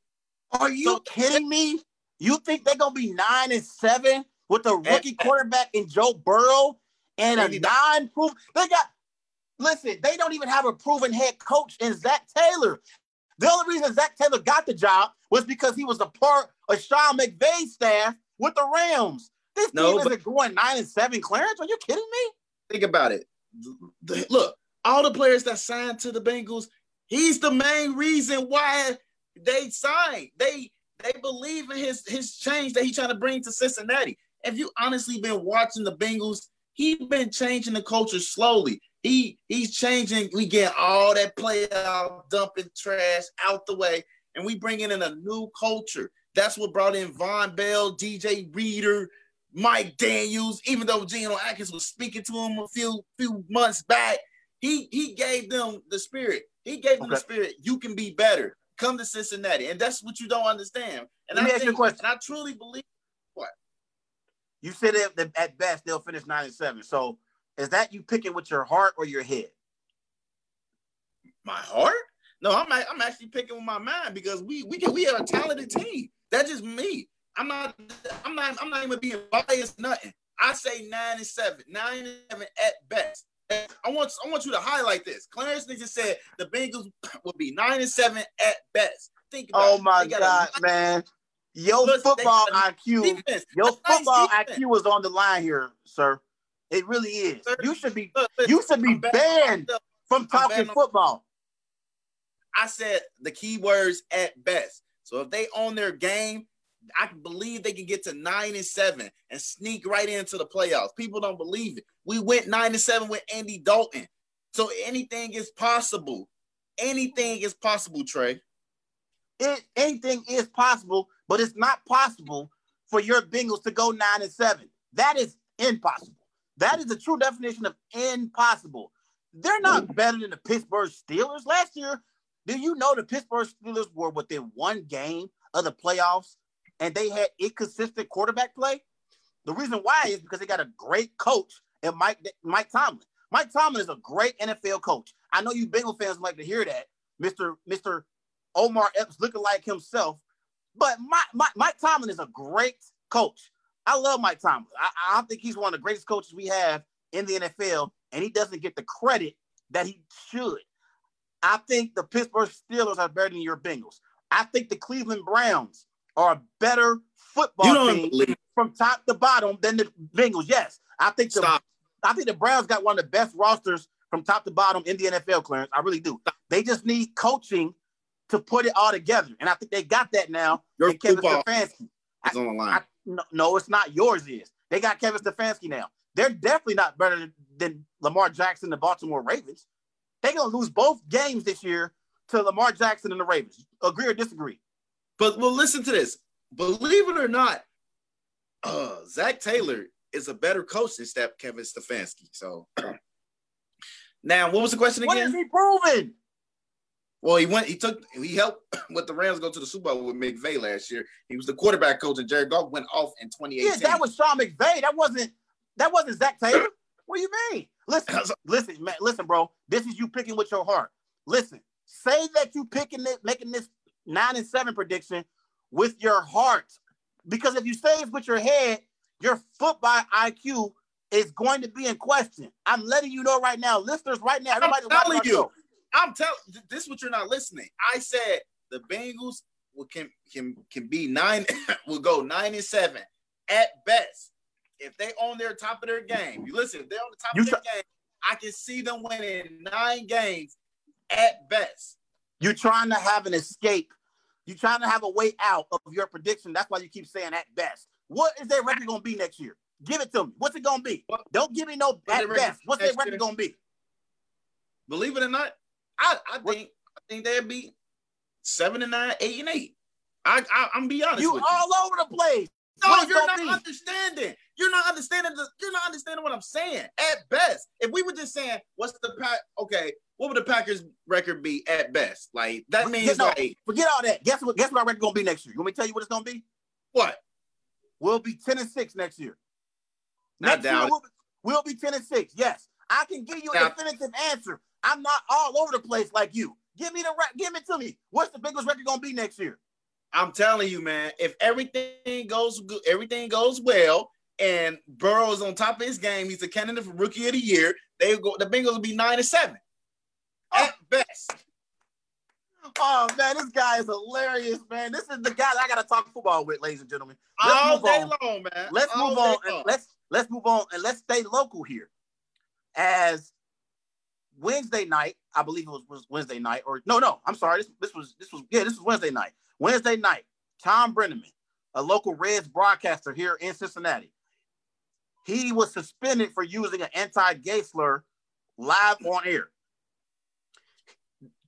Are you
So-
kidding me? You think they're gonna be nine and seven with a rookie
And-
quarterback in Joe Burrow and a non-proof? They got listen. They don't even have a proven head coach in Zac Taylor. The only reason Zac Taylor got the job was because he was a part of Sean McVay's staff with the Rams. This
No,
team isn't going nine and seven. Clarence, are you kidding me?
think about it. Look, all the players that signed to the Bengals, he's the main reason why they signed. They they believe in his his change that he's trying to bring to Cincinnati. If you honestly been watching the Bengals, he been changing the culture slowly. He he's changing. We get all that playoff dumping trash out the way, and we bringing in a new culture. That's what brought in Vonn Bell, DJ Reader, Mike Daniels, even though Geno Atkins was speaking to him a few few months back, he he gave them the spirit. He gave them the spirit. You can be better. Come to Cincinnati, and that's what you don't understand. And
Let me
I
ask you a
think,
question.
and I truly believe what
You said that at best they'll finish nine and seven. So is that you picking with your heart or your head?
my heart. No, I'm I'm actually picking with my mind because we we can we are a talented team. That's just me. I'm not I'm not I'm not even being biased. Nothing. I say nine and seven, nine and seven at best. I want I want you to highlight this. Clarence just said the Bengals [COUGHS] will be nine and seven at best. Think about
Oh my
a
God, man. Your football IQ,
defense.
your football. IQ is on the line here, sir. It really is.
Sir,
You should be
Look, listen,
you should be banned from talking football.
I said the key words at best. So if they own their game, I can believe they can get to nine and seven and sneak right into the playoffs. People don't believe it. We went nine and seven with Andy Dalton. So anything is possible. Anything is possible, Trey.
It, anything is possible, but it's not possible for your Bengals to go nine and seven. That is impossible. That is the true definition of impossible. They're not mm. better than the Pittsburgh Steelers. Last year, do you know the Pittsburgh Steelers were within one game of the playoffs and they had inconsistent quarterback play? The reason why is because they got a great coach and Mike Mike Tomlin. Mike Tomlin is a great NFL coach. I know you Bengal fans like to hear that, Mr. Mr. Omar Epps looking like himself. But Mike, Mike, Mike Tomlin is a great coach. I love Mike Tomlin. I, I think he's one of the greatest coaches we have in the NFL. and he doesn't get the credit that he should. I think the Pittsburgh Steelers are better than your Bengals. I think the Cleveland Browns are a better football team
believe-
from top to bottom than the Bengals. Yes, I think the
Stop.
I think the Browns got one of the best rosters from top to bottom in the NFL, Clarence. I really do. They just need coaching to put it all together, and I think they got that now.
Your
in Kevin Stefanski.
is on the line.
I, no, no, it's not. Yours is. They got Kevin Stefanski now. They're definitely not better than, than Lamar Jackson, the Baltimore Ravens. They're gonna lose both games this year to Lamar Jackson and the Ravens. Agree or disagree?
But well, listen to this. Believe it or not, uh, Zac Taylor is a better coach than Steph Kevin Stefanski. So [CLEARS THROAT] now, what was the question again?
is he proving?
Well, he went. He took. He helped [CLEARS THROAT] with the Rams go to the Super Bowl with McVay last year. He was the quarterback coach, and Jared Goff went off in 2018.
Yeah, that was Sean McVay. That wasn't that wasn't Zac Taylor. What do you mean? Listen, listen, man, listen, bro. This is you picking with your heart. Listen, say that you picking it, making this nine and seven prediction with your heart. Because if you say it's with your head, your football IQ is going to be in question. I'm letting you know right now, listeners, right now, everybody
telling you.
show.
I'm telling. This is what you're not listening. I said the Bengals will can can can be nine. [LAUGHS] will go nine and seven at best if they on their top of their game. You listen. If they're on the top
You
of their game, I can see them winning nine games at best.
You're trying to have an escape. You're trying to have a way out of your prediction. That's why you keep saying at best. What is their record going to be next year? Give it to me. What's it going to be? Don't give me no at best. What's their record going to be?
Believe it or not, I, I think I think they'd be seven and nine, eight and eight. I, I I'm be honest
You all over the place.
No,
What
you're not
be?
understanding. You're not understanding. The, you're not understanding what I'm saying. At best, if we were just saying, "What's the pack?" Okay, what would the Packers' record be at best? Like that means
no,
like
Forget all that. Guess what? Guess what our record going to be next year? You want me to tell you what it's going to be?
what?
We'll be 10 and 6 next year.
Not
Next year, we'll be, we'll be 10 and 6. Yes. I can give you a
Now-
definitive answer. I'm not all over the place like you. Give me the give it to me. What's the Bengals record going to be next year?
I'm telling you, man. If everything goes good, everything goes well, and Burrow is on top of his game, he's a candidate for Rookie of the Year. They go. The Bengals will be nine and seven at best.
Oh man, this guy is hilarious, man. This is the guy I gotta talk football with, ladies and gentlemen. Let's
All
move
day
on.
long, man.
Let's
All
move on and
long.
let's let's move on and let's stay local here. As Wednesday night, I believe it was, was Wednesday night, or no, no, I'm sorry. This, this was this was yeah, this was Wednesday night. Wednesday night, Thom Brennaman, a local Reds broadcaster here in Cincinnati, he was suspended for using an anti-gay slur live on air.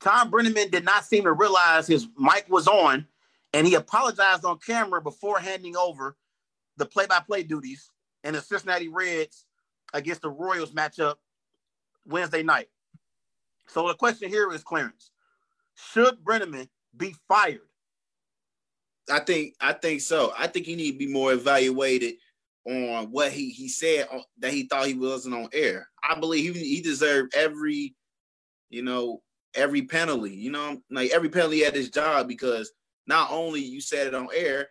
Thom Brennaman did not seem to realize his mic was on, and he apologized on camera before handing over the play-by-play duties in the Cincinnati Reds against the Royals matchup Wednesday night. So the question here is, Clarence, should Brennaman be fired?
I think I think so. I think he need to be more evaluated on what he he said uh, that he thought he wasn't on air. I believe he he deserved every, you know, every penalty. You know, like every penalty at his job because not only you said it on air,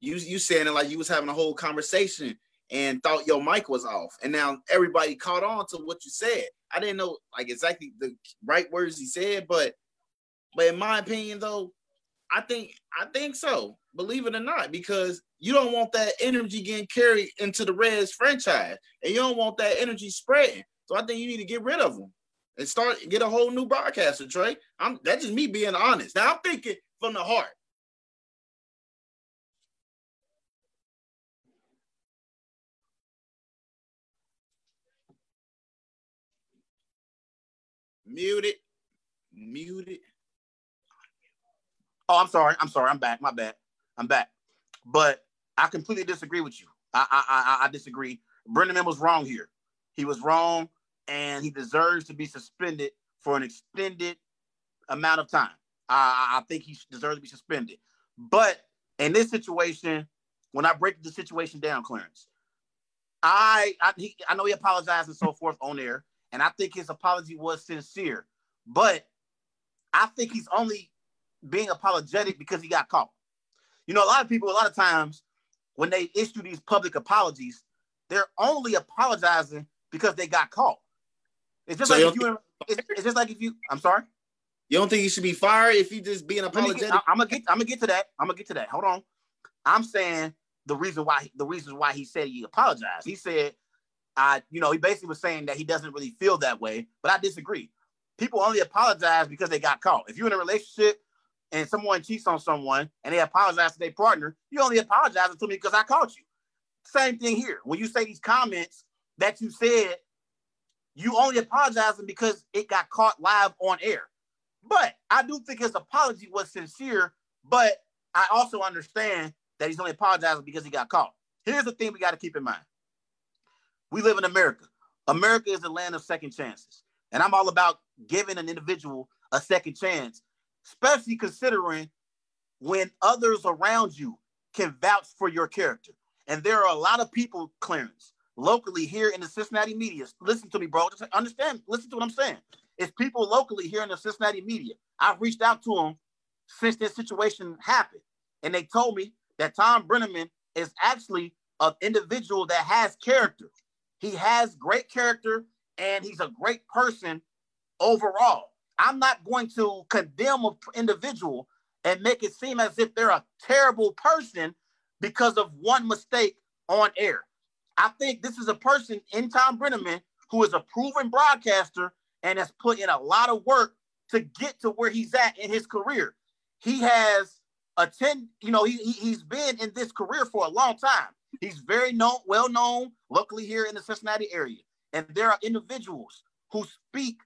you you saying it like you was having a whole conversation and thought your mic was off, and now everybody caught on to what you said. I didn't know like exactly the right words he said, but but in my opinion though, I think I think so. Believe it or not, because you don't want that energy getting carried into the Reds franchise, and you don't want that energy spreading. So I think you need to get rid of them and start get a whole new broadcaster, Trey. I'm that's just me being honest. Now I'm thinking from the heart. Muted. Muted.
Oh, I'm sorry. I'm sorry. I'm back. My bad. I'm back. But I completely disagree with you. I I I, I disagree. Brendan was wrong here. He was wrong, and he deserves to be suspended for an extended amount of time. I, I think he deserves to be suspended. But in this situation, when I break the situation down, Clarence, I I, he, I know he apologized and so forth on air, and I think his apology was sincere. But I think he's only being apologetic because he got caught. You know, a lot of people, a lot of times, when they issue these public apologies, they're only apologizing because they got caught. It's just
So you
like if you. It's, it's just like if you. I'm sorry.
You don't think you should be fired if he just being apologetic?
get, I, am gonna get. I'm gonna get to that. I'm gonna get to that. Hold on. I'm saying the reason why the reasons why he said he apologized. He said, I, you know, he basically was saying that he doesn't really feel that way, but I disagree. People only apologize because they got caught. If you're in a relationship and someone cheats on someone and they apologize to their partner, you only apologize to me because I caught you. Same thing here. When you say these comments that you said, you only apologizing because it got caught live on air. But I do think his apology was sincere, but I also understand that he's only apologizing because he got caught. Here's the thing we got to keep in mind. We live in America. America is the land of second chances. And I'm all about giving an individual a second chance, especially considering when others around you can vouch for your character. And there are a lot of people, Clarence, locally here in the Cincinnati media. Listen to me, bro. Just understand. Listen to what I'm saying. It's people locally here in the Cincinnati media. I've reached out to them since this situation happened. And they told me that Thom Brennaman is actually an individual that has character. He has great character and he's a great person overall. I'm not going to condemn an individual and make it seem as if they're a terrible person because of one mistake on air. I think this is a person in Thom Brennaman who is a proven broadcaster and has put in a lot of work to get to where he's at in his career. He has attend, you know, he he's been in this career for a long time. He's very known, well known locally here in the Cincinnati area. And there are individuals who speak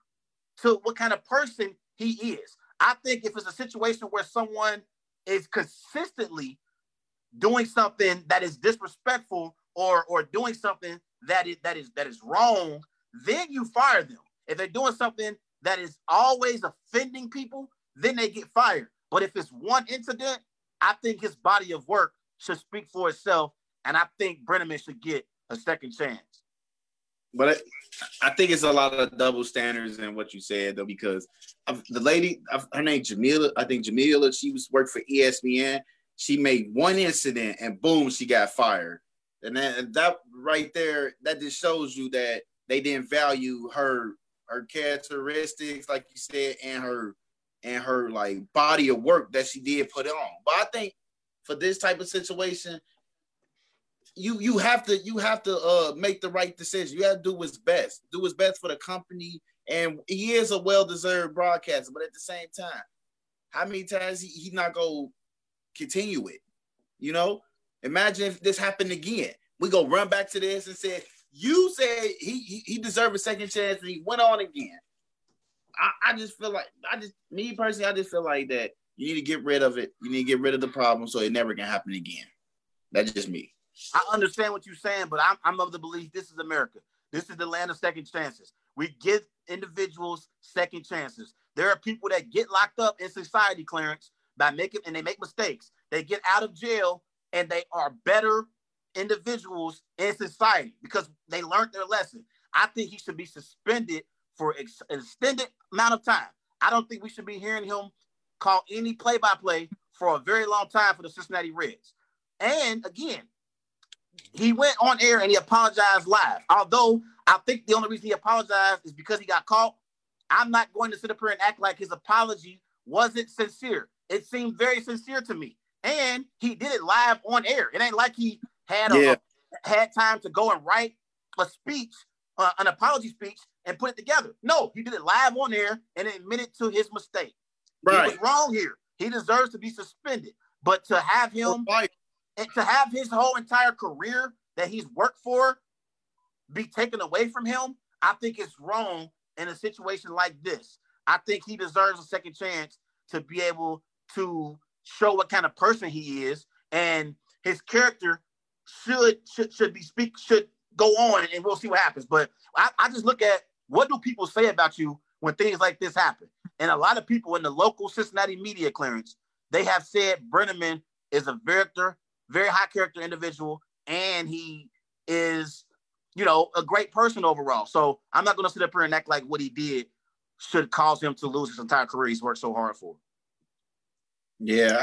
to what kind of person he is. I think if it's a situation where someone is consistently doing something that is disrespectful or or doing something that is that is that is wrong, then you fire them. If they're doing something that is always offending people, then they get fired. But if it's one incident, I think his body of work should speak for itself, and I think Brennaman should get a second chance.
But I, I think it's a lot of double standards in what you said though, because the lady, her name Jamila, I think Jamila, she was worked for ESPN. She made one incident and boom, she got fired. And that, that right there, that just shows you that they didn't value her her characteristics, like you said, and her and her like body of work that she did put on. But I think for this type of situation, you you have to you have to uh make the right decision. You have to do what's best. Do what's best for the company. And he is a well-deserved broadcaster, but at the same time, how many times he, he not gonna continue it? You know, imagine if this happened again. We go run back to this and say, you said he he, he deserved a second chance and he went on again. I, I just feel like I just me personally, I just feel like that you need to get rid of it. You need to get rid of the problem so it never can happen again. That's just me.
I understand what you're saying, but I'm, I'm of the belief this is America. This is the land of second chances. We give individuals second chances. There are people that get locked up in society, Clarence, by making and they make mistakes. They get out of jail and they are better individuals in society because they learned their lesson. I think he should be suspended for ex- an extended amount of time. I don't think we should be hearing him call any play-by-play for a very long time for the Cincinnati Reds. And again, he went on air and he apologized live. Although I think the only reason he apologized is because he got caught. I'm not going to sit up here and act like his apology wasn't sincere. It seemed very sincere to me. And he did it live on air. It ain't like he had a,
Yeah.
had time to go and write a speech, uh, an apology speech, and put it together. No, he did it live on air and admitted to his mistake. He
Right.
was wrong here. He deserves to be suspended. But to have him
Right.
and to have his whole entire career that he's worked for be taken away from him, I think it's wrong in a situation like this. I think he deserves a second chance to be able to show what kind of person he is, and his character should should should be speak should go on, and we'll see what happens. But I, I just look at what do people say about you when things like this happen, and a lot of people in the local Cincinnati media Clarence they have said Brennaman is a character, very high character individual, and he is, you know, a great person overall. So I'm not going to sit up here and act like what he did should cause him to lose his entire career he's worked so hard for.
Yeah,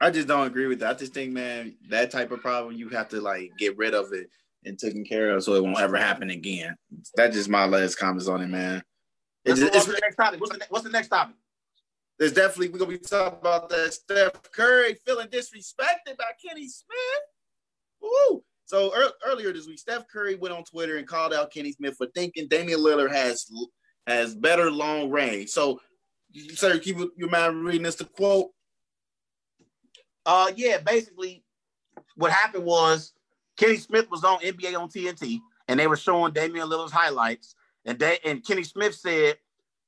I I just don't agree with that. I just think, man, that type of problem you have to like get rid of it and taken care of, so it won't ever happen again. That's just my last comments on it, man.
It's, the next topic. What's the, what's the next topic?
There's definitely we're gonna be talking about that Steph Curry feeling disrespected by Kenny Smith. Woo! So er, earlier this week, Steph Curry went on Twitter and called out Kenny Smith for thinking Damian Lillard has has better long range. So, sir, keep your mind reading this to quote.
Uh, yeah, basically, what happened was Kenny Smith was on NBA on TNT, and they were showing Damian Lillard's highlights, and they and Kenny Smith said,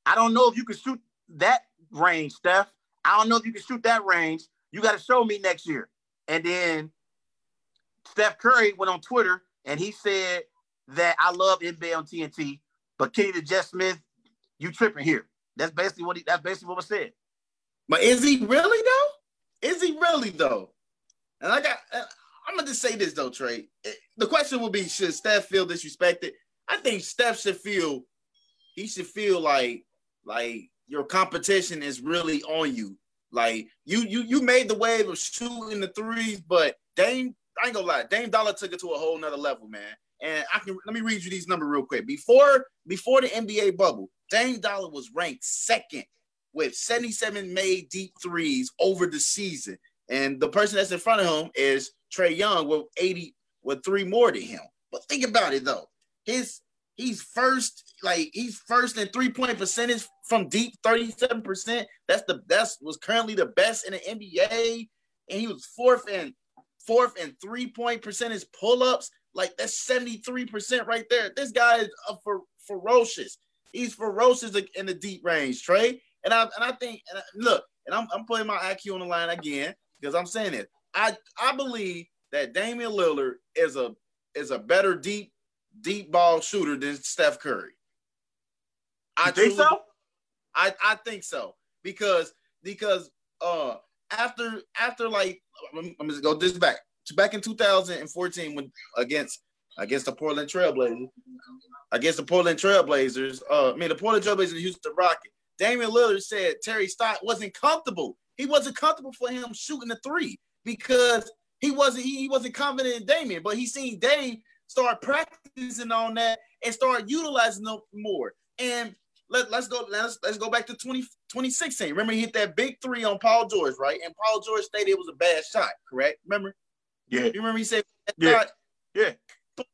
"I don't know if you can shoot that range, Steph. I don't know if you can shoot that range. You got to show me next year." And then Steph Curry went on Twitter and he said that I love NBA on TNT, but Kenny the Jet Smith, you tripping here. That's basically what he. That's basically what was said.
But is he really though? Is he really though? And I got. Uh, I'm gonna just say this though, Trey. The question will be: Should Steph feel disrespected? I think Steph should feel. He should feel like like your competition is really on you. Like you you you made the wave of shooting the threes, but Dame, I ain't gonna lie, Dame Dollar took it to a whole nother level, man. And I can let me read you these numbers real quick. Before before the NBA bubble, Dame Dollar was ranked second with 77 made deep threes over the season. And the person that's in front of him is Trae Young with 80 with three more to him. But think about it though. His he's first, like he's first in three-point percentage from deep, 37%. That's the best, was currently the best in the NBA. And he was fourth in fourth in three-point percentage pull-ups. Like that's 73% right there. This guy is a fer- ferocious. He's ferocious in the deep range, Trey. And I and I think and I, look, and I'm, I'm putting my IQ on the line again because I'm saying it. I I believe that Damian Lillard is a is a better deep deep ball shooter than Steph Curry.
I you think truly, so.
I I think so because because uh after after like I'm, I'm just go this back back in 2014 when against against the Portland Trailblazers against the Portland Trailblazers uh I mean the Portland Trailblazers and Houston Rockets Damian Lillard said Terry Stotts wasn't comfortable he wasn't comfortable for him shooting the three because he wasn't he, he wasn't confident in Damian, but he seen Dame start practicing on that and start utilizing them more. And let, let's go let's let's go back to 20, 2016. Remember, he hit that big three on Paul George, right? And Paul George stated it was a bad shot, correct? Remember?
Yeah.
You remember he said
yeah. Yeah.
But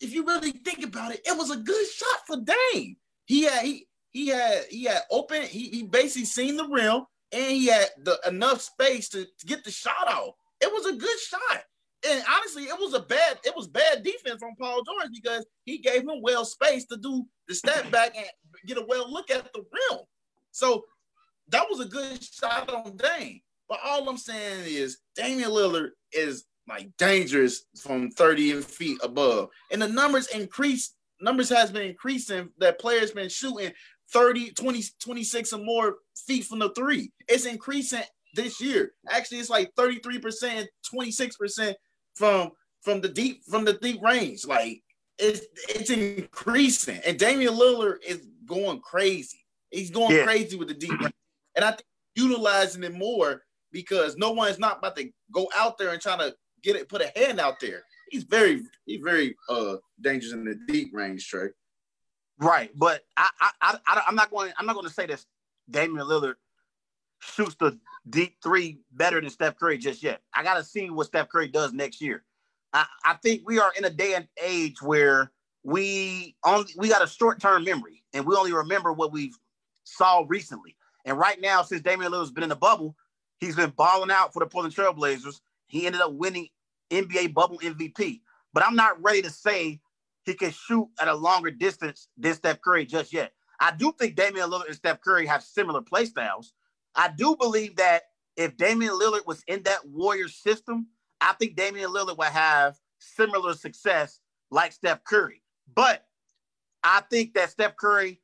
if you really think about it, it was a good shot for Dame. He had he he had he had open, he, he basically seen the rim and he had the enough space to, to get the shot off. It was a good shot. And honestly, it was a bad, it was bad defense on Paul George because he gave him well space to do the step [LAUGHS] back and get a well look at the rim. So that was a good shot on Dame. But all I'm saying is Damian Lillard is like dangerous from 30 feet above. And the numbers increase, numbers has been increasing that players been shooting 30, 20, 26 or more feet from the three. It's increasing this year. Actually, it's like 33%, 26% from from the deep from the deep range. Like it's it's increasing. And Damian Lillard is going crazy. He's going yeah. crazy with the deep range. And I think utilizing it more because no one's not about to go out there and trying to get it, put a hand out there. He's very, he's very uh dangerous in the deep range, Trey.
Right, but I, I, I, I'm not going. I'm not going to say that Damian Lillard shoots the deep three better than Steph Curry just yet. I got to see what Steph Curry does next year. I, I think we are in a day and age where we only we got a short term memory and we only remember what we've saw recently. And right now, since Damian Lillard's been in the bubble, he's been balling out for the Portland Trailblazers. He ended up winning NBA bubble MVP. But I'm not ready to say he can shoot at a longer distance than Steph Curry just yet. I do think Damian Lillard and Steph Curry have similar play styles. I do believe that if Damian Lillard was in that Warriors system, I think Damian Lillard would have similar success like Steph Curry. But I think that Steph Curry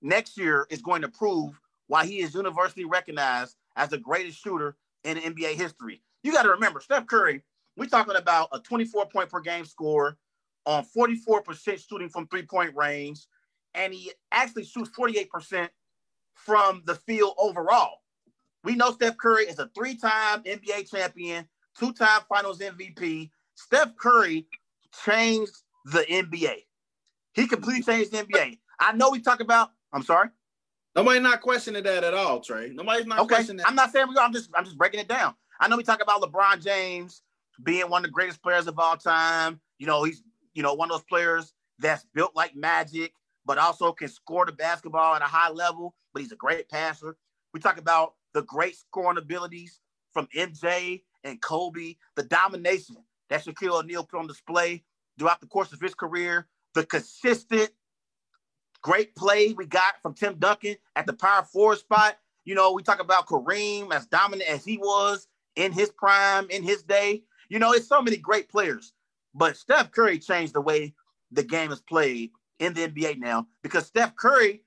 next year is going to prove why he is universally recognized as the greatest shooter in NBA history. You got to remember, Steph Curry, we're talking about a 24 point per game score, on 44% shooting from three point range, and he actually shoots 48% from the field overall. We know Steph Curry is a three time NBA champion, two time finals MVP. Steph Curry changed the NBA. He completely changed the NBA. I know we talk about. I'm sorry.
Nobody's not questioning that at all, Trey. Nobody's not
Okay,
questioning that.
I'm not saying we are. I'm just I'm just breaking it down. I know we talk about LeBron James being one of the greatest players of all time. You know, he's you know one of those players that's built like magic, but also can score the basketball at a high level. But he's a great passer. We talk about the great scoring abilities from MJ and Kobe, the domination that Shaquille O'Neal put on display throughout the course of his career, the consistent great play we got from Tim Duncan at the power forward spot. You know, we talk about Kareem as dominant as he was in his prime, in his day. You know, it's so many great players. But Steph Curry changed the way the game is played in the NBA now because Steph Curry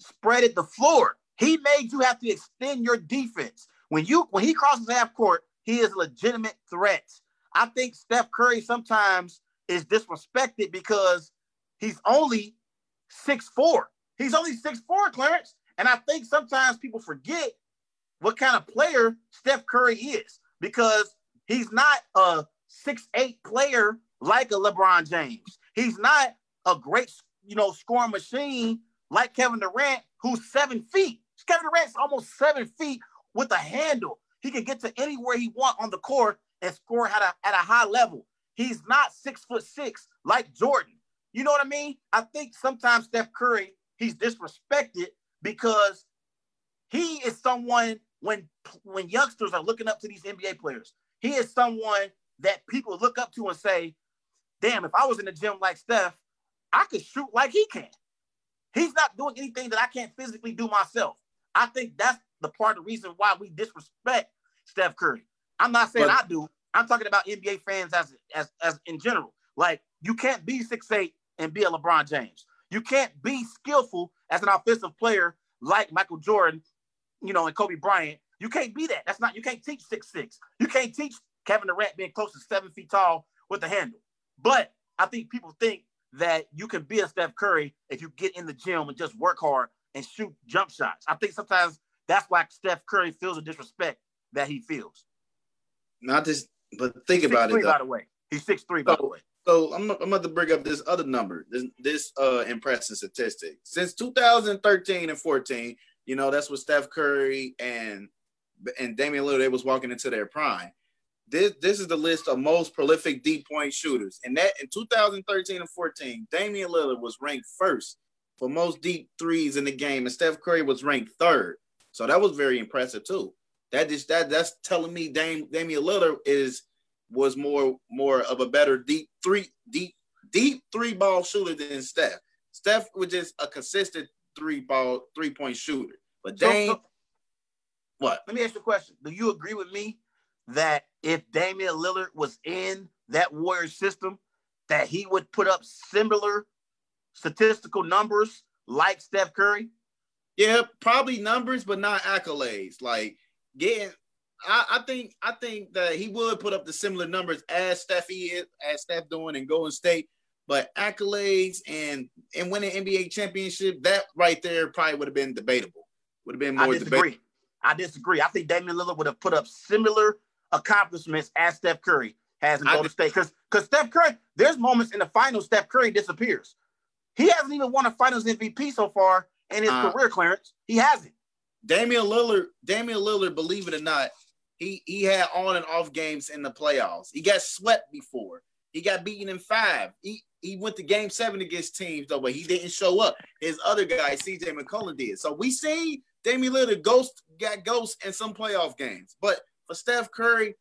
spreaded the floor. He made you have to extend your defense. When you when he crosses half court, he is a legitimate threat. I think Steph Curry sometimes is disrespected because he's only six four. He's only six four, Clarence. And I think sometimes people forget what kind of player Steph Curry is because he's not a six eight player like a LeBron James. He's not a great, you know, scoring machine like Kevin Durant, who's seven feet. Kevin Durant's almost seven feet with a handle. He can get to anywhere he want on the court and score at a, at a high level. He's not six foot six like Jordan. You know what I mean? I think sometimes Steph Curry, he's disrespected because he is someone when when youngsters are looking up to these NBA players, he is someone that people look up to and say, damn, if I was in the gym like Steph, I could shoot like he can. He's not doing anything that I can't physically do myself. I think that's the part of the reason why we disrespect Steph Curry. I'm not saying
But-
I do. I'm talking about NBA fans as as as in general. Like you can't be six eight and be a LeBron James. You can't be skillful as an offensive player like Michael Jordan, you know, and Kobe Bryant. You can't be that. That's not. You can't teach six six. You can't teach Kevin Durant being close to seven feet tall with a handle. But I think people think that you can be a Steph Curry if you get in the gym and just work hard and shoot jump shots. I think sometimes that's why Steph Curry feels the disrespect that he feels.
Not just, but think about it.
6'3",
Though.
by the way. He's six three, by the way.
So I'm, I'm about to bring up this other number, this this uh impressive statistic. Since 2013 and 14, you know, that's what Steph Curry and and Damian Lillard they was walking into their prime. This this is the list of most prolific deep point shooters. And that in 2013 and 14, Damian Lillard was ranked first for most deep threes in the game, and Steph Curry was ranked third. So that was very impressive too. That just that that's telling me Dame, Damian Lillard is was more more of a better deep three deep deep three ball shooter than Steph. Steph was just a consistent three ball three point shooter. But
So-
Dame,
so-
what?
Let me ask you a question. Do you agree with me that if Damian Lillard was in that Warriors system, that he would put up similar statistical numbers like Steph Curry?
Yeah, probably numbers, but not accolades. Like getting, I, I think I think that he would put up the similar numbers as Steph is, as Steph doing in Golden State. But accolades and and winning NBA championship, that right there probably would have been debatable. Would have been more.
I disagree.
debatable.
I disagree. I think Damian Lillard would have put up similar accomplishments as Steph Curry has in
I
Golden State. Because because Steph Curry, there's moments in the finals Steph Curry disappears. He hasn't even won a Finals MVP so far in his
Uh,
career, Clarence. He hasn't.
Damian Lillard, Damian Lillard, believe it or not, he he had on and off games in the playoffs. He got swept before. He got beaten in five. He he went to game seven against teams though, but he didn't show up. His other guy, CJ McCollum, did. So we see Damian Lillard ghost got ghost in some playoff games. But for Steph Curry,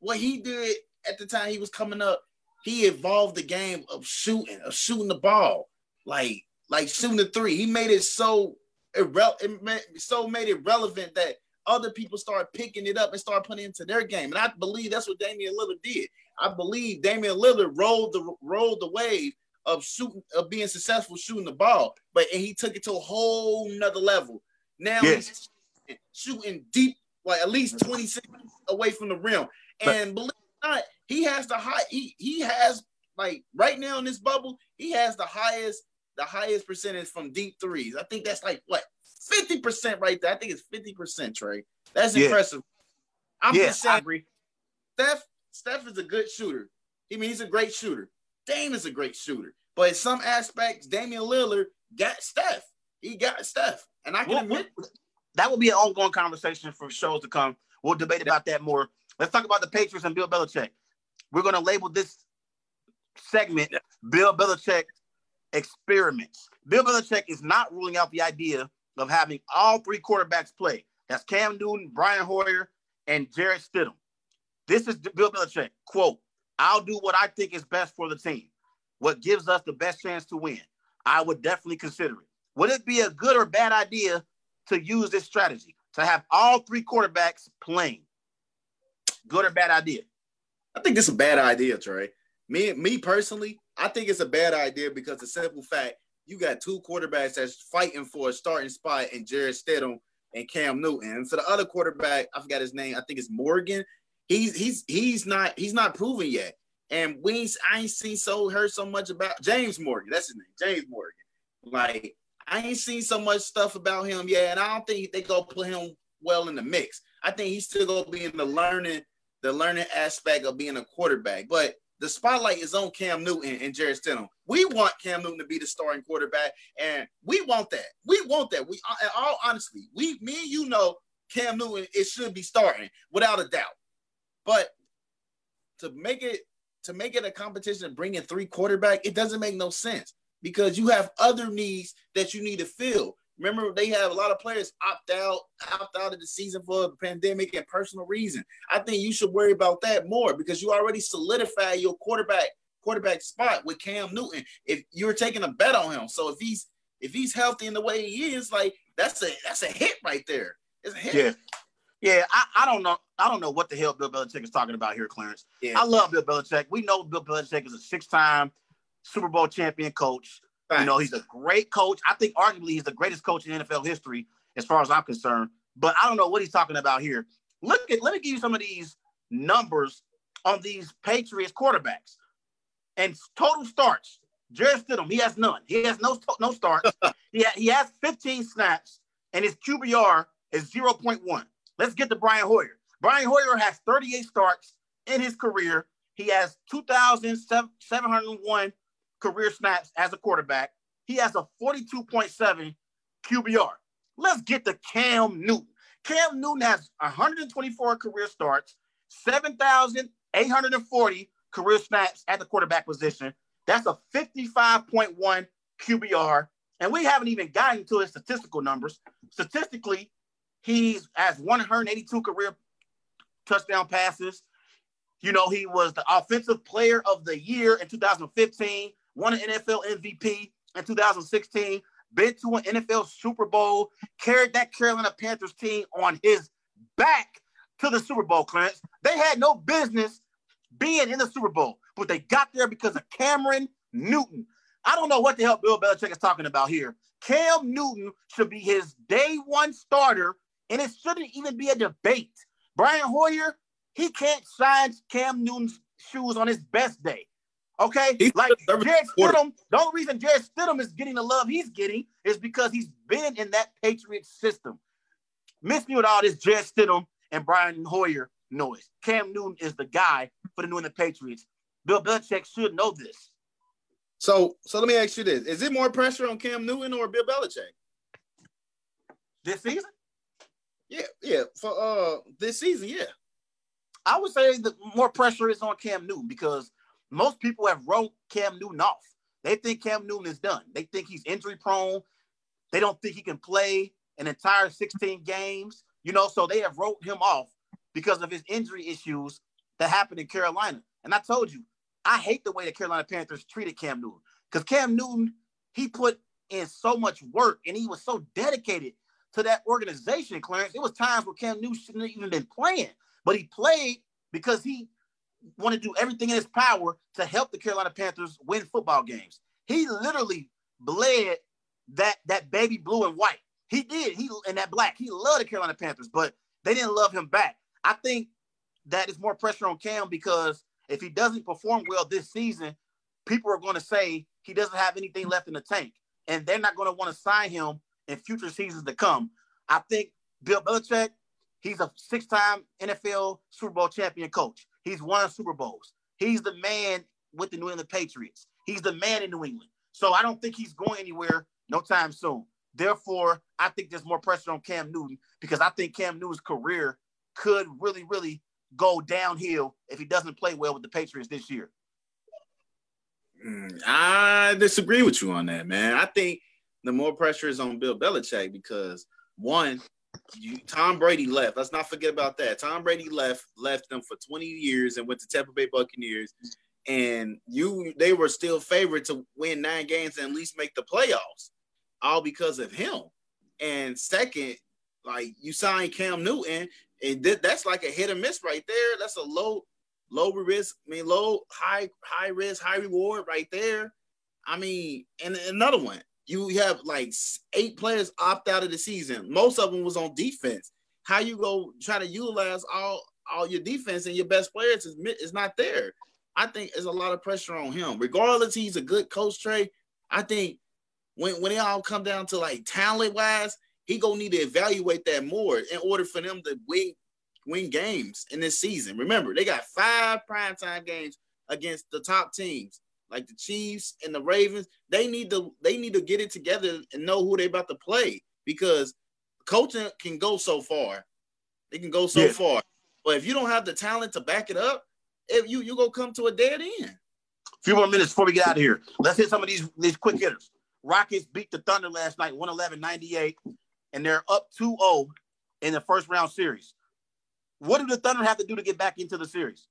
what he did at the time he was coming up, he evolved the game of shooting, of shooting the ball, like like shooting the three. He made it so irre- it ma- so made it relevant that other people start picking it up and start putting it into their game. And I believe that's what Damian Lillard did. I believe Damian Lillard rolled the rolled the wave of shooting of being successful shooting the ball, but and he took it to a whole nother level. Now
Yes.
he's shooting deep, like at least 26 away from the rim.
But-
And believe it or not, he has the high he he has like right now in this bubble, he has the highest the highest percentage from deep threes. I think that's like what 50% right there. I think it's 50%, Trey. That's
Yeah.
impressive. I'm
yeah,
just saying. Steph, Steph is a good shooter. I mean, he's a great shooter. Dame is a great shooter. But in some aspects, Damian Lillard got Steph. He got Steph. And I can
Well,
admit
that will be an ongoing conversation for shows to come. We'll debate about that more. Let's talk about the Patriots and Bill Belichick. We're going to label this segment Bill Belichick experiments. Bill Belichick is not ruling out the idea of having all three quarterbacks play. That's Cam Newton, Brian Hoyer, and Jarrett Stidham. This is Bill Belichick. Quote, I'll do what I think is best for the team, what gives us the best chance to win. I would definitely consider it. Would it be a good or bad idea to use this strategy to have all three quarterbacks playing? Good or bad idea?
I think is a bad idea, Trey. Me, me personally, I think it's a bad idea because the simple fact you got two quarterbacks that's fighting for a starting spot in Jarrett Stidham and Cam Newton. And for the other quarterback, I forgot his name. I think it's Morgan. He's he's he's not he's not proven yet. And we ain't, I ain't seen so heard so much about James Morgan. That's his name, James Morgan. Like I ain't seen so much stuff about him yet, and I don't think they go put him well in the mix. I think he's still gonna be in the learning the learning aspect of being a quarterback. But the spotlight is on Cam Newton and Jarrett Stidham. We want Cam Newton to be the starting quarterback, and we want that. We want that. We, all honestly, we, me and you know, Cam Newton it should be starting without a doubt. But to make it to make it a competition and bring in three quarterback, it doesn't make no sense because you have other needs that you need to fill. Remember, they have a lot of players opt out, opt out of the season for the pandemic and personal reason. I think you should worry about that more because you already solidified your quarterback quarterback spot with Cam Newton. If you're taking a bet on him, so if he's if he's healthy in the way he is, like that's a that's a hit right there. It's a hit.
Yeah. Yeah, I, I don't know. I don't know what the hell Bill Belichick is talking about here, Clarence.
Yeah.
I love Bill Belichick. We know Bill Belichick is a six-time Super Bowl champion coach. You know, he's a great coach. I think arguably he's the greatest coach in NFL history, as far as I'm concerned. But I don't know what he's talking about here. Look at let me give you some of these numbers on these Patriots quarterbacks. And total starts. Jarrett Stidham, he has none. He has no no starts. [LAUGHS] he, ha- he has 15 snaps, and his QBR is 0.1. Let's get to Brian Hoyer. Brian Hoyer has 38 starts in his career. He has 2,701 career snaps as a quarterback. He has a 42.7 QBR. Let's get to Cam Newton. Cam Newton has 124 career starts, 7,840 career snaps at the quarterback position. That's a 55.1 QBR. And we haven't even gotten to his statistical numbers. Statistically, he's has 182 career touchdown passes. You know, he was the offensive player of the year in 2015, won an NFL MVP in 2016, been to an NFL Super Bowl, carried that Carolina Panthers team on his back to the Super Bowl, Clarence. They had no business being in the Super Bowl, but they got there because of Cameron Newton. I don't know what the hell Bill Belichick is talking about here. Cam Newton should be his day one starter, and it shouldn't even be a debate. Brian Hoyer, he can't shine Cam Newton's shoes on his best day. Okay,
He's
like
the third
Jarrett
quarter.
Stidham. The only reason Jarrett Stidham is getting the love he's getting is because he's been in that Patriot system. Miss me with all this Jarrett Stidham and Brian Hoyer noise. Cam Newton is the guy for the New England Patriots. Bill Belichick should know this.
So so let me ask you this: Is it more pressure on Cam Newton or Bill Belichick?
This season,
Yeah, yeah. For uh this season, yeah.
I would say the more pressure is on Cam Newton because most people have wrote Cam Newton off. They think Cam Newton is done. They think he's injury prone. They don't think he can play an entire 16 games. You know, so they have wrote him off because of his injury issues that happened in Carolina. And I told you, I hate the way the Carolina Panthers treated Cam Newton because Cam Newton, he put in so much work and he was so dedicated to that organization, Clarence. It was times where Cam Newton shouldn't have even been playing, but he played because he wanted to do everything in his power to help the Carolina Panthers win football games. He literally bled that that baby blue and white. He did. He and that black. He loved the Carolina Panthers, but they didn't love him back. I think that is more pressure on Cam because if he doesn't perform well this season, people are going to say he doesn't have anything left in the tank, and they're not going to want to sign him in future seasons to come. I think Bill Belichick, he's a six-time NFL Super Bowl champion coach. He's won Super Bowls. He's the man with the New England Patriots. He's the man in New England. So I don't think he's going anywhere no time soon. Therefore, I think there's more pressure on Cam Newton because I think Cam Newton's career could really, really go downhill if he doesn't play well with the Patriots this year.
Mm, I disagree with you on that, man. I think the more pressure is on Bill Belichick because one, you, Tom Brady left. Let's not forget about that. Tom Brady left, left them for 20 years and went to Tampa Bay Buccaneers. And you they were still favored to win nine games and at least make the playoffs, all because of him. And second, like you signed Cam Newton, and th- that's like a hit or miss right there. That's a low, low risk, I mean, low, high, high risk, high reward right there. I mean, and another one, you have like eight players opt out of the season. Most of them was on defense. How you go try to utilize all all your defense and your best players is is not there. I think there's a lot of pressure on him. Regardless, he's a good coach, Trey. I think when when it all come down to like talent wise, he gonna need to evaluate that more in order for them to win win games in this season. Remember, they got five primetime games against the top teams like the Chiefs and the Ravens. They need to they need to get it together and know who they're about to play because coaching can go so far. They can go so yeah. far. But if you don't have the talent to back it up, if you you go come to a dead end.
A few more minutes before we get out of here. Let's hit some of these these quick hitters. Rockets beat the Thunder last night 111-98 and they're up 2-0 in the first round series. What do the Thunder have to do to get back into the series?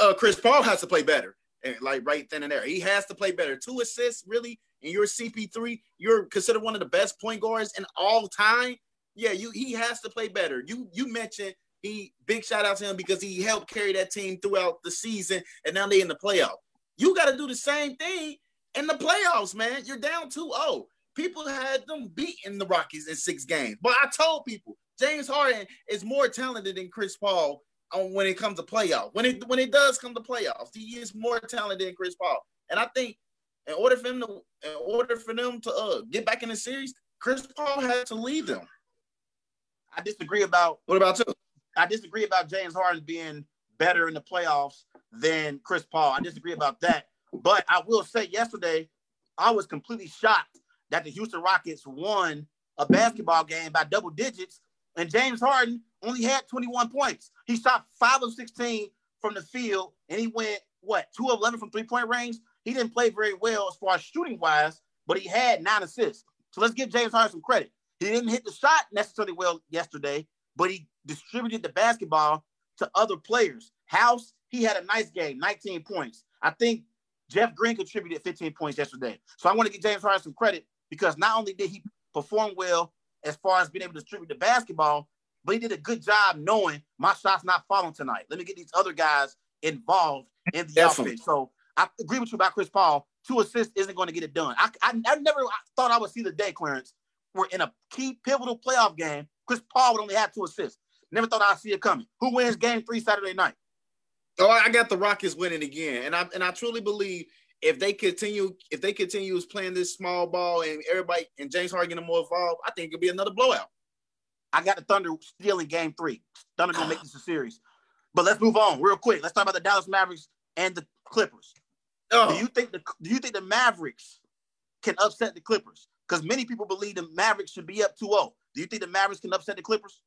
Uh, Chris Paul has to play better like right then and there. He has to play better. Two assists, really, and you're CP3. You're considered one of the best point guards in all time. Yeah, you he has to play better. You you mentioned he big shout out to him because he helped carry that team throughout the season, and now they in the playoff. You got to do the same thing in the playoffs, man. You're down 2-0. People had them beating the Rockets in six games. But I told people James Harden is more talented than Chris Paul on when it comes to playoffs. When it when it does come to playoffs, he is more talented than Chris Paul. And I think in order for him to in order for them to uh, get back in the series, Chris Paul had to lead them.
I disagree about
what about you?
I disagree about James Harden being better in the playoffs than Chris Paul. I disagree about that. But I will say yesterday, I was completely shocked that the Houston Rockets won a basketball game by double digits, and James Harden only had 21 points. He shot five of 16 from the field, and he went what two of 11 from three point range. He didn't play very well as far as shooting wise, but he had nine assists. So let's give James Harden some credit. He didn't hit the shot necessarily well yesterday, but he distributed the basketball to other players. House, he had a nice game, 19 points. I think Jeff Green contributed 15 points yesterday. So I want to give James Harden some credit because not only did he perform well as far as being able to distribute the basketball, but he did a good job knowing my shot's not falling tonight. Let me get these other guys involved in the Definitely. outfit. So I agree with you about Chris Paul. Two assists isn't going to get it done. I, I, I never thought I would see the day, Clarence, where in a key pivotal playoff game, Chris Paul would only have two assists. Never thought I'd see it coming. Who wins game three Saturday night?
Oh, I got the Rockets winning again. And I and I truly believe if they continue, if they continue playing this small ball and everybody and James Harden getting more involved, I think it'll be another blowout.
I got the Thunder stealing game three. Thunder gonna make this a series. But let's move on real quick. Let's talk about the Dallas Mavericks and the Clippers. Oh. Do you think the do you think the Mavericks can upset the Clippers? Because many people believe the Mavericks should be up 2-0. Do you think the Mavericks can upset the Clippers?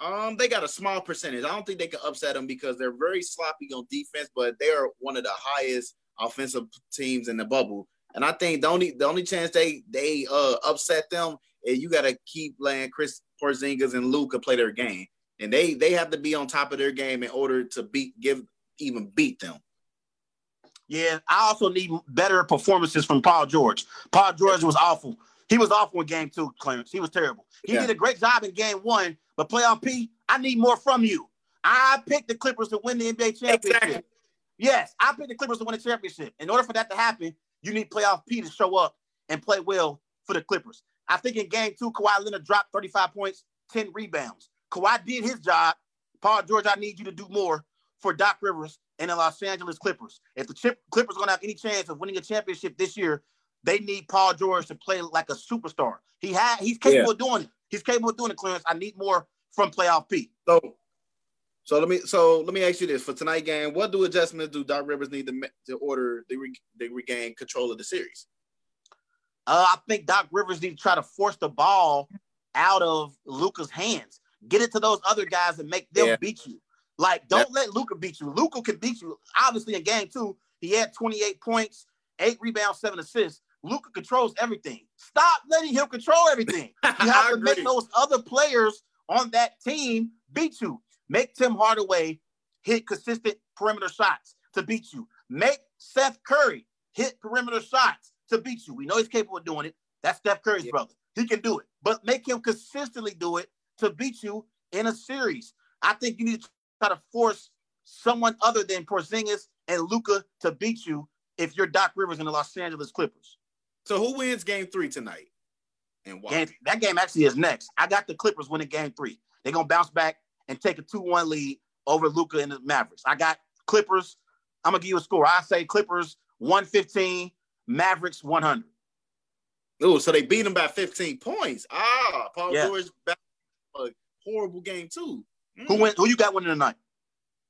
Um, they got a small percentage. I don't think they can upset them because they're very sloppy on defense, but they are one of the highest offensive teams in the bubble. And I think the only the only chance they they uh upset them is you got to keep letting Chris Porzingis and Luka play their game, and they they have to be on top of their game in order to beat give even beat them.
Yeah, I also need better performances from Paul George. Paul George was awful. He was awful in game two, Clarence. He was terrible. He yeah. did a great job in game one, but playoff P, I need more from you. I picked the Clippers to win the NBA championship. Exactly. Yes, I picked the Clippers to win the championship. In order for that to happen, you need playoff P to show up and play well for the Clippers. I think in game two, Kawhi Leonard dropped 35 points, 10 rebounds. Kawhi did his job. Paul George, I need you to do more for Doc Rivers and the Los Angeles Clippers. If the Chip, Clippers going to have any chance of winning a championship this year, they need Paul George to play like a superstar. He had he's capable yeah. of doing it. He's capable of doing it, Clarence. I need more from playoff P.
So So let me so let me ask you this for tonight game. What do adjustments do Doc Rivers need to to order they, re, they regain control of the series?
Uh, I think Doc Rivers need to try to force the ball out of Luka's hands. Get it to those other guys and make them
Yeah.
beat you. Like, don't let Luka beat you. Luka can beat you. Obviously, in game two, he had 28 points, eight rebounds, seven assists. Luka controls everything. Stop letting him control everything. [LAUGHS] You have to make those other players on that team beat you. Make Tim Hardaway hit consistent perimeter shots to beat you. Make Seth Curry hit perimeter shots to beat you. We know he's capable of doing it. That's Steph Curry's
Yeah.
brother. He can do it, but make him consistently do it to beat you in a series. I think you need to try to force someone other than Porzingis and Luka to beat you if you're Doc Rivers in the Los Angeles Clippers.
So who wins game three tonight? And why?
Game, that game actually is next. I got the Clippers winning game three. They're gonna bounce back and take a 2-1 lead over Luka and the Mavericks. I got Clippers. I'm gonna give you a score. I say Clippers 115, Mavericks 100.
Oh, so they beat him by 15 points. Ah, Paul
Yeah.
George back a horrible game too. Mm.
Who went? Who you got winning tonight?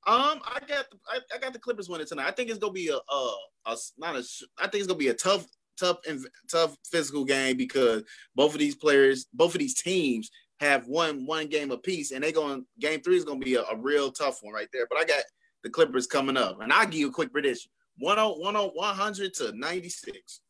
Um, I got the I, I got the Clippers winning tonight. I think it's gonna be a uh a not a I think it's gonna be a tough tough and tough physical game because both of these players, both of these teams have one one game apiece, and they going game three is gonna be a, a real tough one right there. But I got the Clippers coming up, and I'll give you a quick prediction: 10 10 100 to 96.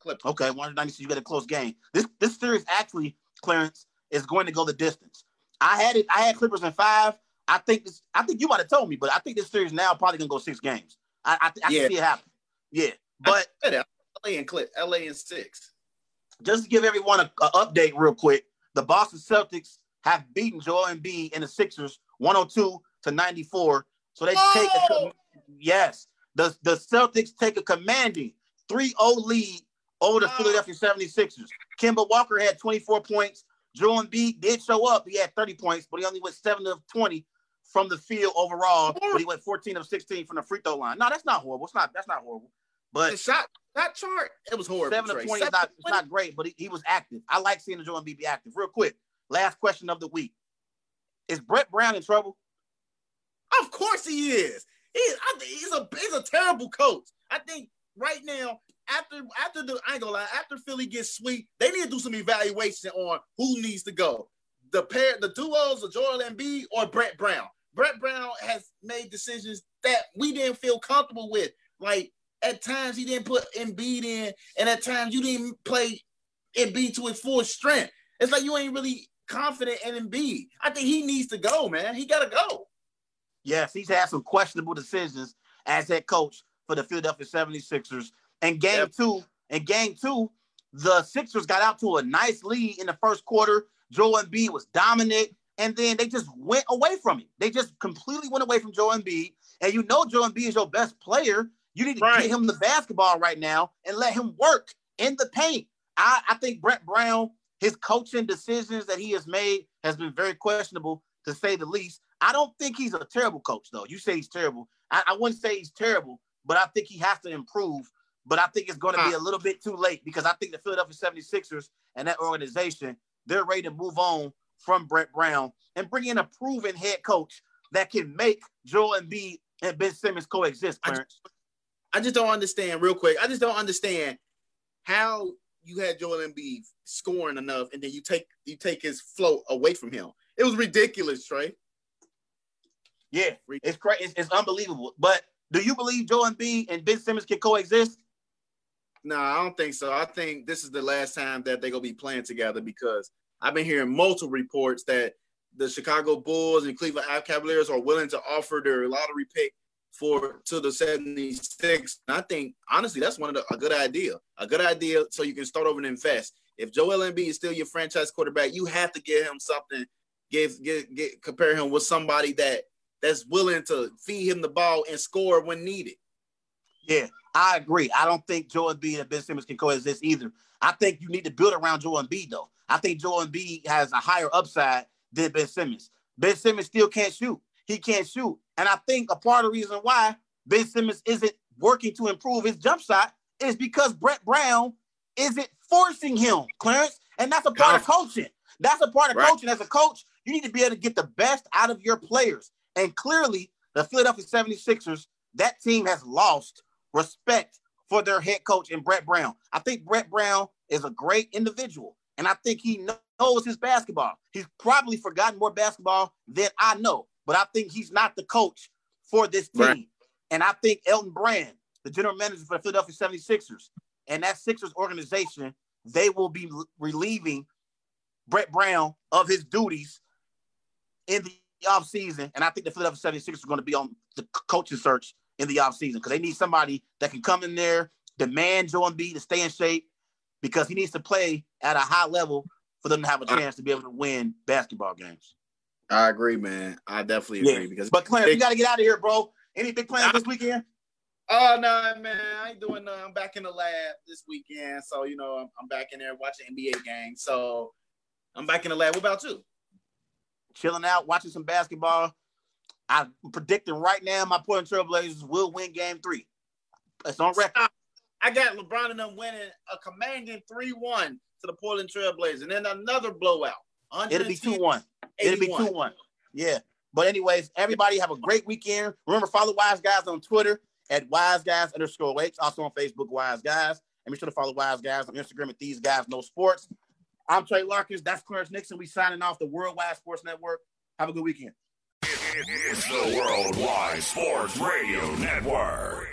Clippers.
Okay, 196. You got a close game. This this series actually, Clarence, is going to go the distance. I had it. I had Clippers in five. I think this. I think you might have told me, but I think this series now probably gonna go six games. I I, I
Yeah.
can see it happen. Yeah, but
LA and Clip, LA and six.
just to give everyone a, a update real quick, the Boston Celtics have beaten Joel Embiid and the Sixers 102 to 94. So they take a,
Oh!
yes, the, the Celtics take a commanding 3-0 lead over the. Philadelphia 76ers. Kemba Walker had 24 points. Joel Embiid did show up. He had 30 points, but he only went 7 of 20 from the field overall. But he went 14 of 16 from the free throw line. No, that's not horrible. It's not that's not horrible. But
The shot that chart, it was horrible.
Seven of
Trey.
twenty is not it's not great, but he, he was active. I like seeing the Joel Embiid be active. Real quick, last question of the week: Is Brett Brown in trouble?
Of course he is. He, I think he's a he's a terrible coach. I think right now, after after the I ain't gonna lie, after Philly gets sweet, they need to do some evaluation on who needs to go. The pair, the duos of Joel Embiid or Brett Brown. Brett Brown has made decisions that we didn't feel comfortable with. Like at times he didn't put Embiid in, and at times you didn't play Embiid to his full strength. It's like you ain't really confident in Embiid. I think he needs to go, man. He gotta go.
Yes, he's had some questionable decisions as head coach for the Philadelphia 76ers. And game
Yep.
two, in game two, the Sixers got out to a nice lead in the first quarter. Joel Embiid was dominant, and then they just went away from him. They just completely went away from Joel Embiid. And you know Joel Embiid is your best player. You need to
Right.
get him the basketball right now and let him work in the paint. I, I think Brett Brown, his coaching decisions that he has made has been very questionable to say the least. I don't think he's a terrible coach, though. You say he's terrible. I, I wouldn't say he's terrible, but I think he has to improve. But I think it's going to be a little bit too late because I think the Philadelphia 76ers and that organization, they're ready to move on from Brett Brown and bring in a proven head coach that can make Joel Embiid and Ben Simmons coexist,
I-
Clarence.
I just don't understand real quick. I just don't understand how you had Joel Embiid scoring enough and then you take you take his flow away from him. It was ridiculous, Trey.
Yeah, it's crazy. It's, it's unbelievable. But do you believe Joel Embiid and Ben Simmons can coexist?
No, I don't think so. I think this is the last time that they're gonna be playing together because I've been hearing multiple reports that the Chicago Bulls and Cleveland Cavaliers are willing to offer their lottery pick for to the 76. And I think honestly that's one of the a good idea. A good idea so you can start over and invest. If Joel Embiid is still your franchise quarterback, you have to give him something, give get get compare him with somebody that that's willing to feed him the ball and score when needed.
Yeah, I agree. I don't think Joel Embiid and Ben Simmons can coexist either. I think you need to build around Joel Embiid, though. I think Joel Embiid has a higher upside than Ben Simmons. Ben Simmons still can't shoot. He can't shoot. And I think a part of the reason why Ben Simmons isn't working to improve his jump shot is because Brett Brown isn't forcing him, Clarence. And that's a part of coaching. That's a part of
Right.
coaching. As a coach, you need to be able to get the best out of your players. And clearly, the Philadelphia 76ers, that team has lost respect for their head coach and Brett Brown. I think Brett Brown is a great individual, and I think he knows his basketball. He's probably forgotten more basketball than I know, but I think he's not the coach for this team. Right. And I think Elton Brand, the general manager for the Philadelphia 76ers, and that Sixers organization, they will be relieving Brett Brown of his duties in the offseason. And I think the Philadelphia 76ers are going to be on the coaching search in the offseason because they need somebody that can come in there, demand Joe Embiid to stay in shape because he needs to play at a high level for them to have a uh, chance to be able to win basketball games.
I agree, man. I definitely agree yeah. because
but Clarence, you got to get out of here, bro. Any big plans this weekend?
Oh no, man! I ain't doing nothing. I'm back in the lab this weekend, so you know I'm, I'm back in there watching NBA games. So I'm back in the lab. What about you?
Chilling out, watching some basketball. I'm predicting right now my Portland Trailblazers will win Game Three. It's on record.
I got LeBron and them winning a commanding three-one to the Portland Trailblazers, and then another blowout.
It'll be two-one. It'll be two-one. Yeah. But anyways, everybody have a great weekend. Remember, follow Wise Guys on Twitter at Wise Guys underscore H. Also on Facebook, Wise Guys. And be sure to follow Wise Guys on Instagram at These Guys Know Sports. I'm Trey Larkins. That's Clarence Nixon. We signing off the Worldwide Sports Network. Have a good weekend.
It's the Worldwide Sports Radio Network.